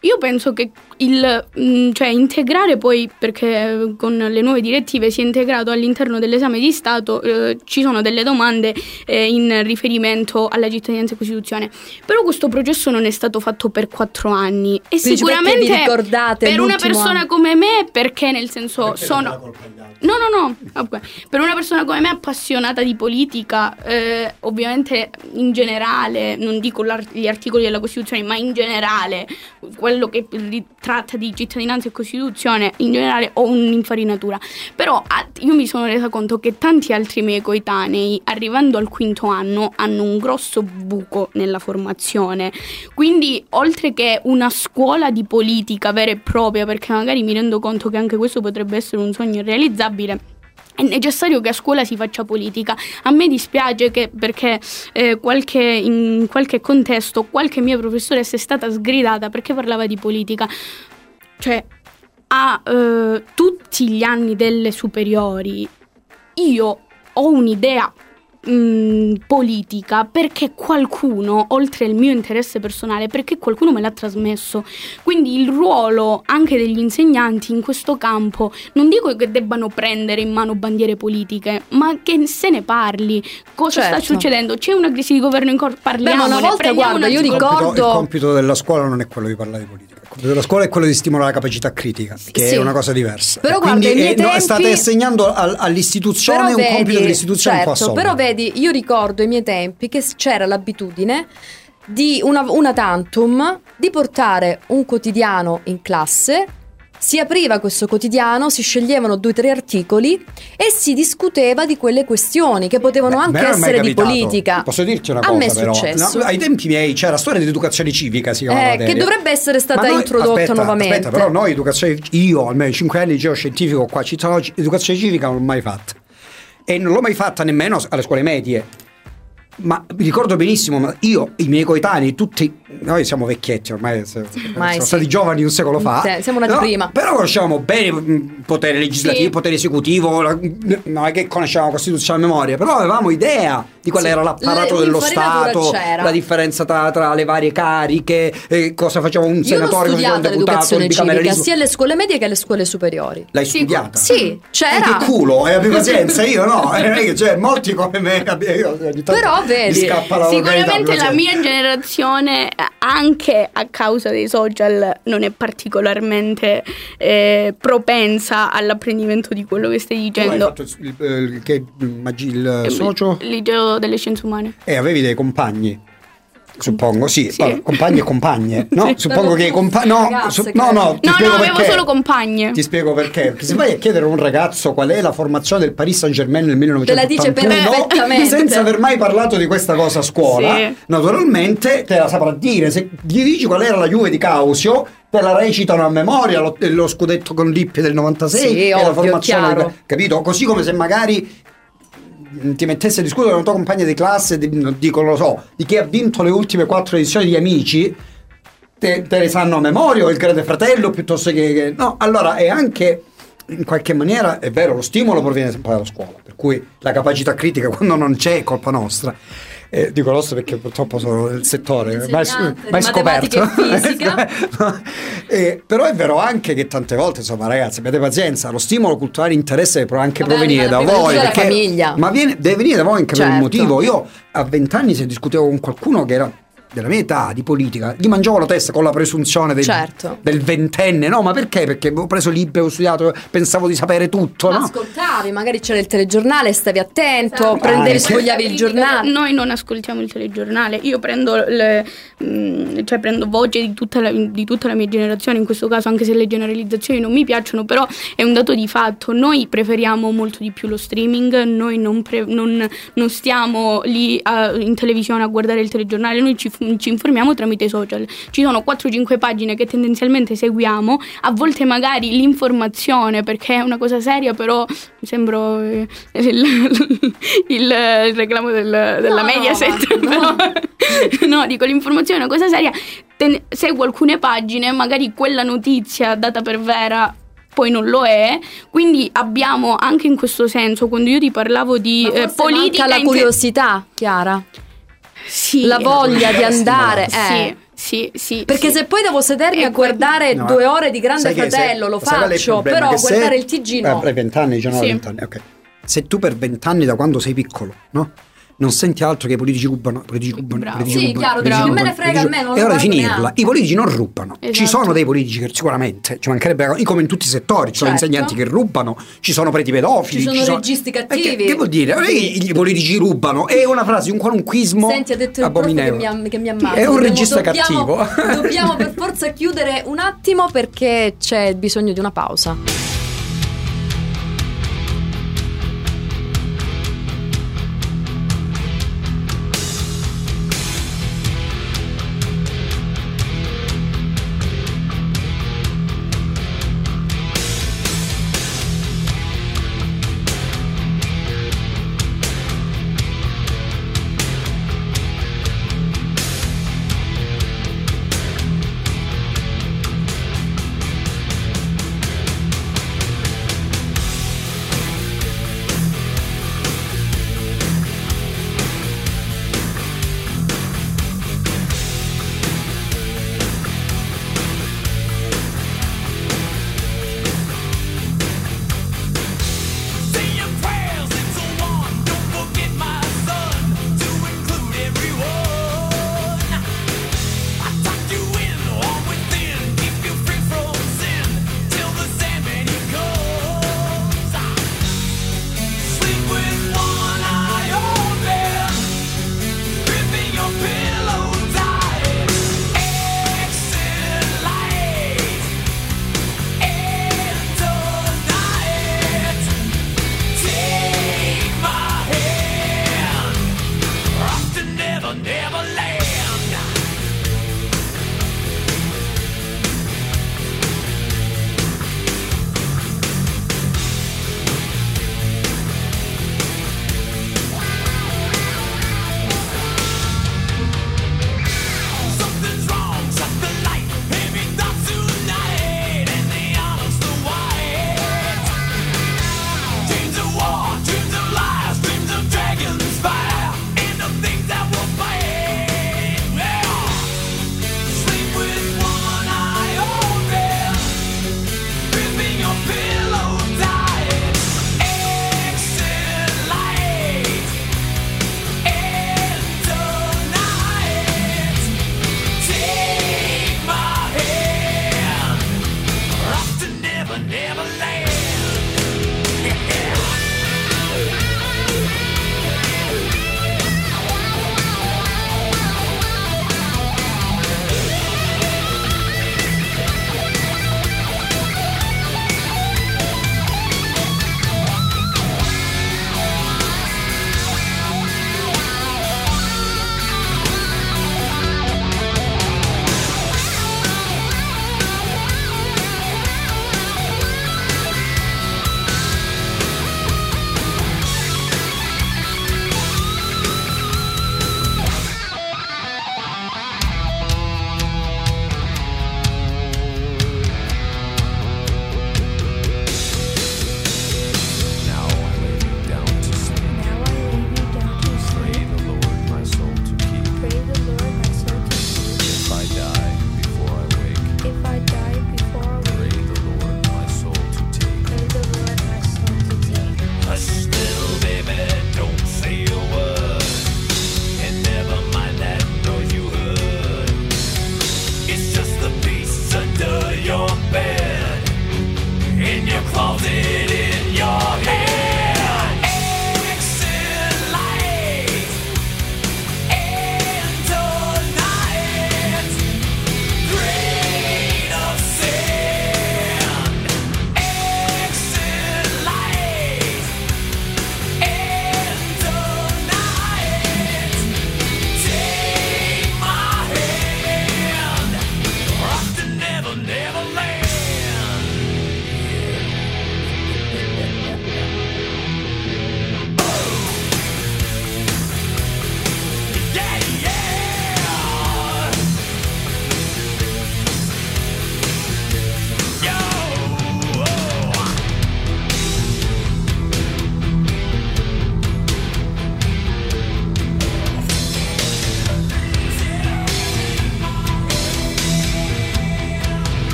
Io penso che il, mm, cioè integrare poi, perché eh, con le nuove direttive si è integrato all'interno dell'esame di Stato, eh, ci sono delle domande eh, in riferimento alla cittadinanza e Costituzione. Però questo processo non è stato fatto per quattro anni e Quindi sicuramente perché per una persona anno? come me, perché nel senso sono... No, no, no, per una persona come me appassionata di politica, eh, ovviamente in generale, non dico gli articoli della Costituzione, ma in generale, quello che li tratta di cittadinanza e Costituzione, in generale ho un'infarinatura. Però io mi sono resa conto che tanti altri miei coetanei, arrivando al quinto anno, hanno un grosso buco nella formazione. Quindi, oltre che una scuola di politica vera e propria, perché magari mi rendo conto che anche questo potrebbe essere un sogno irrealizzabile. È necessario che a scuola si faccia politica. A me dispiace che perché eh, qualche- in qualche contesto qualche mia professoressa è stata sgridata perché parlava di politica. Cioè, a eh, tutti gli anni delle superiori io ho un'idea mh, politica perché qualcuno, oltre al mio interesse personale, perché qualcuno me l'ha trasmesso. Quindi il ruolo anche degli insegnanti in questo campo, non dico che debbano prendere in mano bandiere politiche, ma che se ne parli. Cosa sta Certo. succedendo? C'è una crisi di governo in corso, parliamo. una volta, guarda, io Il compito, ricordo- il compito della scuola non è quello di parlare di politica. Compito della scuola è quello di stimolare la capacità critica, che Sì. è una cosa diversa. Però guarda, quindi eh, no, tempi- state assegnando al- all'istituzione un compito dell'istituzione un po' certo, però vedi, io ricordo ai miei tempi che c'era l'abitudine di una, una tantum di portare un quotidiano in classe. Si apriva questo quotidiano, si sceglievano due o tre articoli e si discuteva di quelle questioni che potevano Beh, a anche essere di politica. Posso dirti una A cosa me è successo. No, ai tempi miei c'era storia di educazione civica, si chiamava Eh, che dovrebbe essere stata noi- introdotta aspetta, nuovamente. Aspetta, però noi educazione io almeno 5 anni di liceo scientifico qua a Città educazione civica non l'ho mai fatta. E non l'ho mai fatta nemmeno alle scuole medie. Ma ricordo benissimo, ma io, i miei coetanei, tutti, noi siamo vecchietti ormai, se- Ormai siamo sì. stati giovani un secolo fa. Sì, siamo nati No, prima. Però conoscevamo bene il potere legislativo, Sì. il potere esecutivo, la- non è che conoscevamo la Costituzione a memoria, però avevamo idea di qual Sì. era l'apparato Le- dello Stato, c'era. la differenza tra, tra le varie cariche, eh, cosa faceva un Io senatore, cosa un deputato, il bicameralismo. sia alle scuole medie che alle scuole superiori. L'hai Sì, studiata? Sì, c'era. Eh, che culo, eh, abbi pazienza, io no, (laughs) eh, non è che c'è molti come me, io Però vedi, la Sicuramente la mia generazione, eh, anche a causa dei social, non è particolarmente eh, propensa all'apprendimento di quello che stai Tu hai dicendo. fatto il, il- il- il il Eh, socio? Liceo delle scienze umane. E avevi dei compagni? Suppongo, sì, Sì. Allora, compagni e compagne. (laughs) No, Sì. suppongo che i compagni. No, Ragazze, su- no, no, ti No, no, avevo perché. solo compagne. Ti spiego perché. Perché se vai a chiedere a un ragazzo qual è la formazione del Paris Saint Germain nel Te la dice 1981 perfettamente. (laughs) senza aver mai parlato di questa cosa a scuola, Sì. naturalmente te la saprà dire. Se gli dici qual era la Juve di Causio, te la recitano a memoria lo, lo scudetto con Lippi del 96 Sì, e la ovvio, formazione, chiaro. capito? Così come se magari ti mettessi a discutere con una tua compagna di classe, di, dico, lo so, di chi ha vinto le ultime quattro edizioni di Amici, te, te le sanno a memoria, o il Grande Fratello, piuttosto che... che- no, allora è anche... In qualche maniera è vero, lo stimolo proviene sempre dalla scuola, per cui la capacità critica (laughs) quando non c'è è colpa nostra. Eh, dico nostra perché purtroppo sono del settore, mai, mai scoperto. (laughs) Eh, però è vero anche che tante volte, insomma, ragazzi, abbiate pazienza, lo stimolo culturale interesse può anche Vabbè, provenire da voi. perché-. Ma viene- deve venire da voi anche per un Certo. motivo. Io a vent'anni se discutevo con qualcuno che era della mia età di politica, gli mangiavo la testa con la presunzione del, Certo. del ventenne. No, ma perché? Perché avevo preso libri, avevo studiato, pensavo di sapere tutto, Ma no? ascoltavi, magari c'era il telegiornale, stavi attento, Esatto. prendevi, Anche. sfogliavi il giornale. Noi non ascoltiamo il telegiornale, io prendo, le- mm, cioè prendo voce di tutta, la, di tutta la mia generazione, in questo caso anche se le generalizzazioni non mi piacciono, però è un dato di fatto, noi preferiamo molto di più lo streaming, noi non, pre- non- non stiamo lì a- in televisione a guardare il telegiornale, noi ci, (laughs) ci informiamo tramite i social, ci sono 4-5 pagine che tendenzialmente seguiamo, a volte magari l'informazione perché è una cosa seria, però mi sembro eh, il, (laughs) il- il reclamo del- della No, Mediaset. no, ma- però- (laughs) no, dico l'informazione è una cosa seria. Ten- seguo alcune pagine, magari quella notizia data per vera poi non lo è, quindi abbiamo anche in questo senso, quando io ti parlavo di eh, politica... manca la curiosità, Chiara. Sì. la voglia di andare. Sì, eh. sì, sì. Perché sì. se poi devo sedermi E a guardare No, due ore di Grande che se- Fratello, lo faccio, però Che se- guardare il TG no. Eh, 20 anni, 19, Sì. 20 anni, ok. Se tu per 20 anni da quando sei piccolo, no? Non senti altro che i politici rubano, i politici rubano, Bravo. politici Sì, rubano, chiaro, politici rubano, me ne frega, politici a me non. È ora finirla. neanche. I politici non rubano. Ci Esatto. sono dei politici che sicuramente, ci mancherebbe, come in tutti i settori, ci sono Certo. insegnanti che rubano, ci sono preti pedofili. Ci sono registi Eh, cattivi. Che, che vuol dire? Non è che i politici rubano, è una frase, un qualunquismo Senti, ha detto prof che abominevole. mi, che mi ammazza. È un Dobbiamo- regista dobbiamo- cattivo. Dobbiamo per forza chiudere un attimo perché c'è bisogno di una pausa.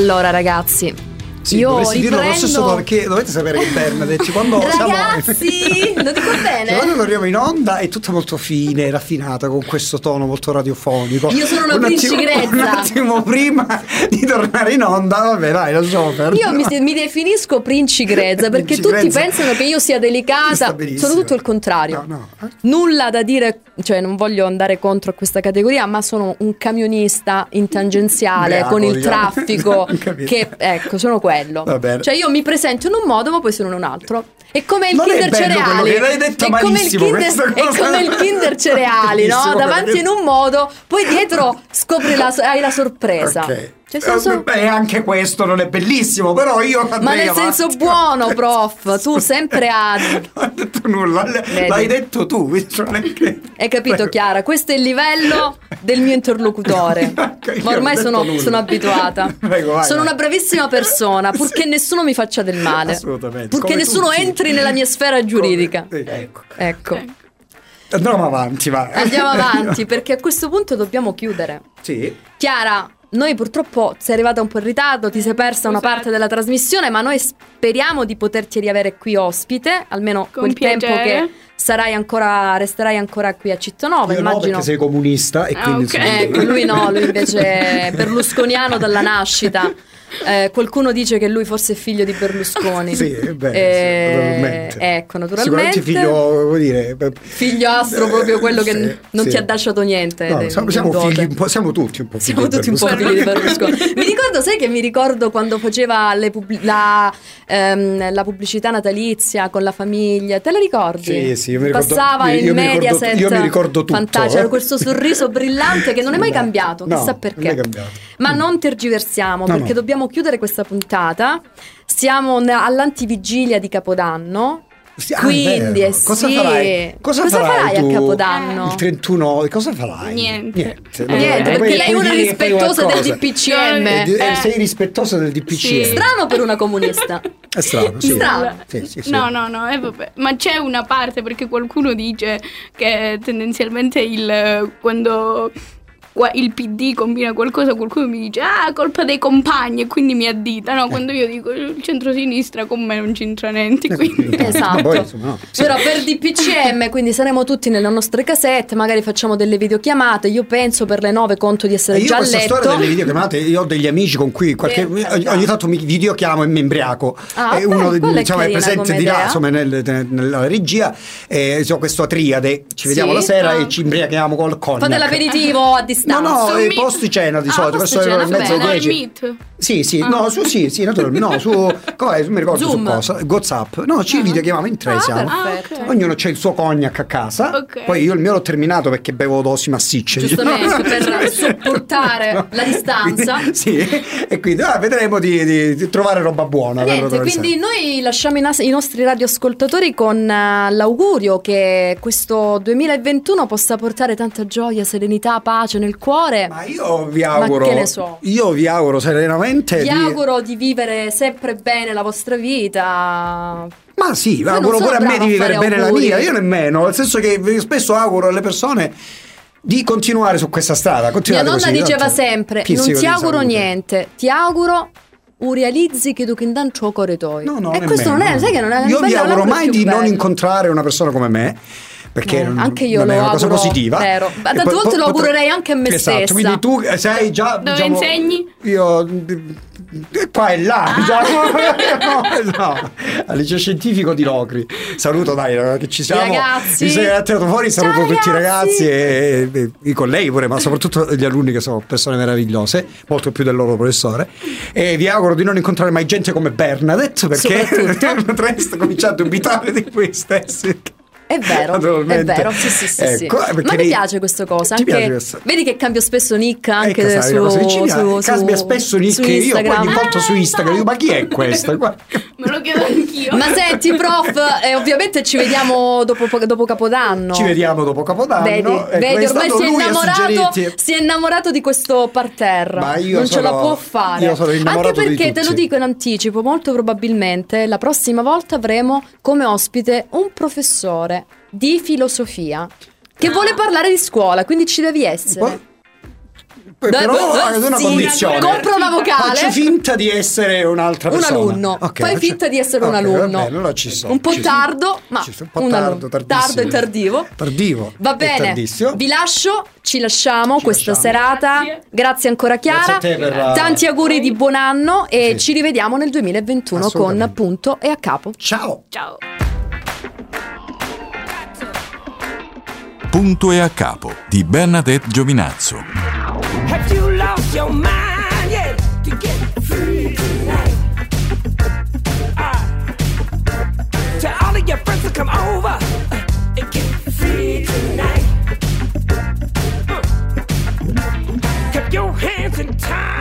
Allora ragazzi, Sì, io dovresti dirlo allo riprendo... stesso perché dovete sapere che Bernadette quando (laughs) siamo Ragazzi, (laughs) lo dico bene? Cioè, quando torniamo in onda è tutta molto fine, raffinata, con questo tono molto radiofonico. Io sono una Un attimo- princigrezza. Un attimo prima di tornare in onda, vabbè, dai, lasciamo perdere. Io mi, mi definisco princigrezza perché tutti Princigrezza. pensano che io sia delicata. Sono tutto il contrario. No, no. eh. Nulla da dire, cioè non voglio andare contro questa categoria, ma sono un camionista in tangenziale Ubriaco, con il diciamo. traffico. (laughs) Che ecco, sono quello. Va bene. Cioè io mi presento in un modo, ma poi sono in un altro. È come il Non Kinder cereali. l'hai detto è come il Kinder, è come il Kinder cereali, no? Davanti in un modo, poi dietro scopri la, hai la sorpresa. Ok. Cioè, senso- Eh, beh, anche questo non è bellissimo, però io Ma nel avanti. senso buono, (laughs) prof. Tu sempre a. Non (laughs) ho detto nulla, Vedi. l'hai detto tu, che... Hai capito, Chiara? Questo è il livello del mio interlocutore. (laughs) Ma ormai sono, sono abituata. Prego, vai, sono vai. una bravissima persona, purché nessuno mi faccia del male. Assolutamente, Purché come nessuno tutti. entri nella mia sfera giuridica. Come- sì, ecco. Ecco. Andiamo avanti, va. Andiamo (laughs) avanti perché a questo punto dobbiamo chiudere. Sì. Chiara, noi purtroppo sei arrivata un po' in ritardo, ti sei persa una Scusate. parte della trasmissione, ma noi speriamo di poterti riavere qui ospite, almeno Con quel tempo piacere. che sarai ancora, resterai ancora qui a Cittonova, Io no, immagino. perché sei comunista e Ah, quindi... ok. insomma- Ecco, lui no, lui invece è (laughs) berlusconiano dalla nascita. Eh, qualcuno dice che lui forse è figlio di Berlusconi. (laughs) Sì, beh, Eh, sì, naturalmente. Ecco, naturalmente. Sicuramente figlio, dire... beh, Figlio astro, proprio quello che Sì, non sì. ti ha lasciato niente. No, de- siamo, siamo figli siamo tutti un po' figli Siamo di tutti un po' Berlusconi. figli di Berlusconi. (laughs) mi ricordo, sai che mi ricordo quando faceva pubblic- la, ehm, la pubblicità natalizia con la famiglia, te la ricordi? Sì, sì, io mi ricordo- Passava io- in Mediaset. io mi ricordo tutto. Fantastico, era questo sorriso brillante che non è mai (laughs) cambiato, no, chissà perché. è cambiato. Ma non tergiversiamo No, perché no. Dobbiamo chiudere questa puntata. Siamo all'antivigilia di Capodanno. Sì, ah, Quindi, eh, cosa sì. farai? Cosa, Cosa farai a tu? Capodanno? Il 31, cosa farai? Niente. Niente, Eh, Niente, perché lei è una rispettosa del. DPCM. Eh, eh, Eh. Sei rispettosa del DPCM. Sì. Strano per una comunista. (laughs) È strano, sì. Strano. Sì, sì, sì. No, no, no, eh, vabbè. ma c'è una parte perché qualcuno dice che tendenzialmente il quando qua- il PD combina qualcosa, qualcuno mi dice ah, colpa dei compagni e quindi mi addita. No, quando io dico il centrosinistra con me non c'entra niente, quindi Eh, Esatto. ma poi, insomma, no. Sì. Però per DPCM, quindi saremo tutti nelle nostre casette, magari facciamo delle videochiamate. Io penso per le nove conto di essere E io già a questa letto. storia delle videochiamate, io ho degli amici con cui qualche, Eh, ogni, ogni tanto mi videochiamo e mi imbriaco. Ah, e beh, uno diciamo, è presente di là, insomma, nel- nel- nella regia. E insomma, questa triade. Ci vediamo Sì? la sera Ah. e ci imbriachiamo col cognac. Fate l'aperitivo (laughs) a No, distanza. no, Su eh, Meet. posti cena di Ah, solito, verso le e mezza, bene. Meet. Sì, sì, no, su, sì, sì, naturalmente, no, su, come, mi ricordo Zoom. su cosa, WhatsApp, no, ci videochiamiamo in tre Ah, siamo. perfetto. Ah, ok. Ognuno c'ha il suo cognac a casa, Ok. poi io il mio l'ho terminato perché bevo dosi massicce. Giustamente, per (laughs) sopportare No. la distanza. Quindi, (laughs) sì, e quindi ah, vedremo di, di- di trovare roba buona. per- Niente, per- quindi noi lasciamo i, nas- i nostri radioascoltatori con eh, l'augurio che questo 2021 possa portare tanta gioia, serenità, pace nel cuore. Ma io vi auguro, che ne so. io vi auguro serenamente Vi di... auguro di vivere sempre bene la vostra vita. Ma sì, Io non auguro pure a me di vivere bene la auguri. mia, io nemmeno, nel senso che spesso auguro alle persone di continuare su questa strada. Mia nonna così, diceva tanto sempre: pizzico Non ti auguro salute." niente, ti auguro un realizzi che tu che dan ciò cuore toi. No, no, e questo non nemmeno. è, sai che non è Io vi bella- auguro non mai di non bello. incontrare una persona come me. Perché Eh, non, anche io non è una cosa auguro, positiva. vero. E Ma tante volte lo augurerei anche a me esatto, stessa. Quindi tu sei già. Dove diciamo, insegni? Io E qua e là, Ah. diciamo. (laughs) (laughs) no, no. al liceo scientifico di Locri. Saluto dai, eh, che ci siamo. ragazzi. Mi sei attirato fuori, saluto Ciao, tutti i ragazzi. ragazzi e, e i colleghi pure, ma soprattutto gli alunni che sono persone meravigliose, molto più del loro professore. E vi auguro di non incontrare mai gente come Bernadette perché potreste (laughs) cominciare a dubitare di voi stessi. È vero, è vero, sì, sì, sì. Ecco, perché Ma mi piace questa cosa. Anche, piace questa? Vedi che cambio spesso nick anche Ecco, sai, su, vicina. su, Cambia su- spesso su Nick io poi Instagram. ogni volta su Instagram dico ma chi è questa? Qua- Me lo chiedo anch'io. Ma senti, prof, eh, ovviamente ci vediamo dopo, dopo Capodanno. Ci vediamo dopo Capodanno. Vedi, Ecco, vedi, ormai si è, innamorato, si è innamorato di questo parterra. Ma io non ce la sono- può fare. io sono innamorato Anche di perché te lo dico in anticipo, molto probabilmente la prossima volta avremo come ospite un professore di filosofia che vuole parlare di scuola, quindi ci devi essere. Poi- poi però Dai, ad una sì, condizione. compra una vocale. Faccio finta di essere un'altra Un persona. alunno, Ok, fai faccio- finta di essere un Ok, alunno. Va bene, allora ci sono. un po' ci sono. tardo, ma Ci sono, un po' un tardo, tardo e tardivo. Tardivo. Va bene, vi lascio, ci lasciamo Ci questa lasciamo. serata. Grazie. Grazie ancora Chiara. Grazie a te per la- Tanti auguri di buon anno e Sì. ci rivediamo nel 2021 con. Punto e a capo. Ciao. Ciao. Punto e a capo di Bernadette Giovinazzo. Have you lost your mind yet to get free tonight? Ah, tell all of your friends to come over uh, and get free tonight. Uh, keep your hands in time.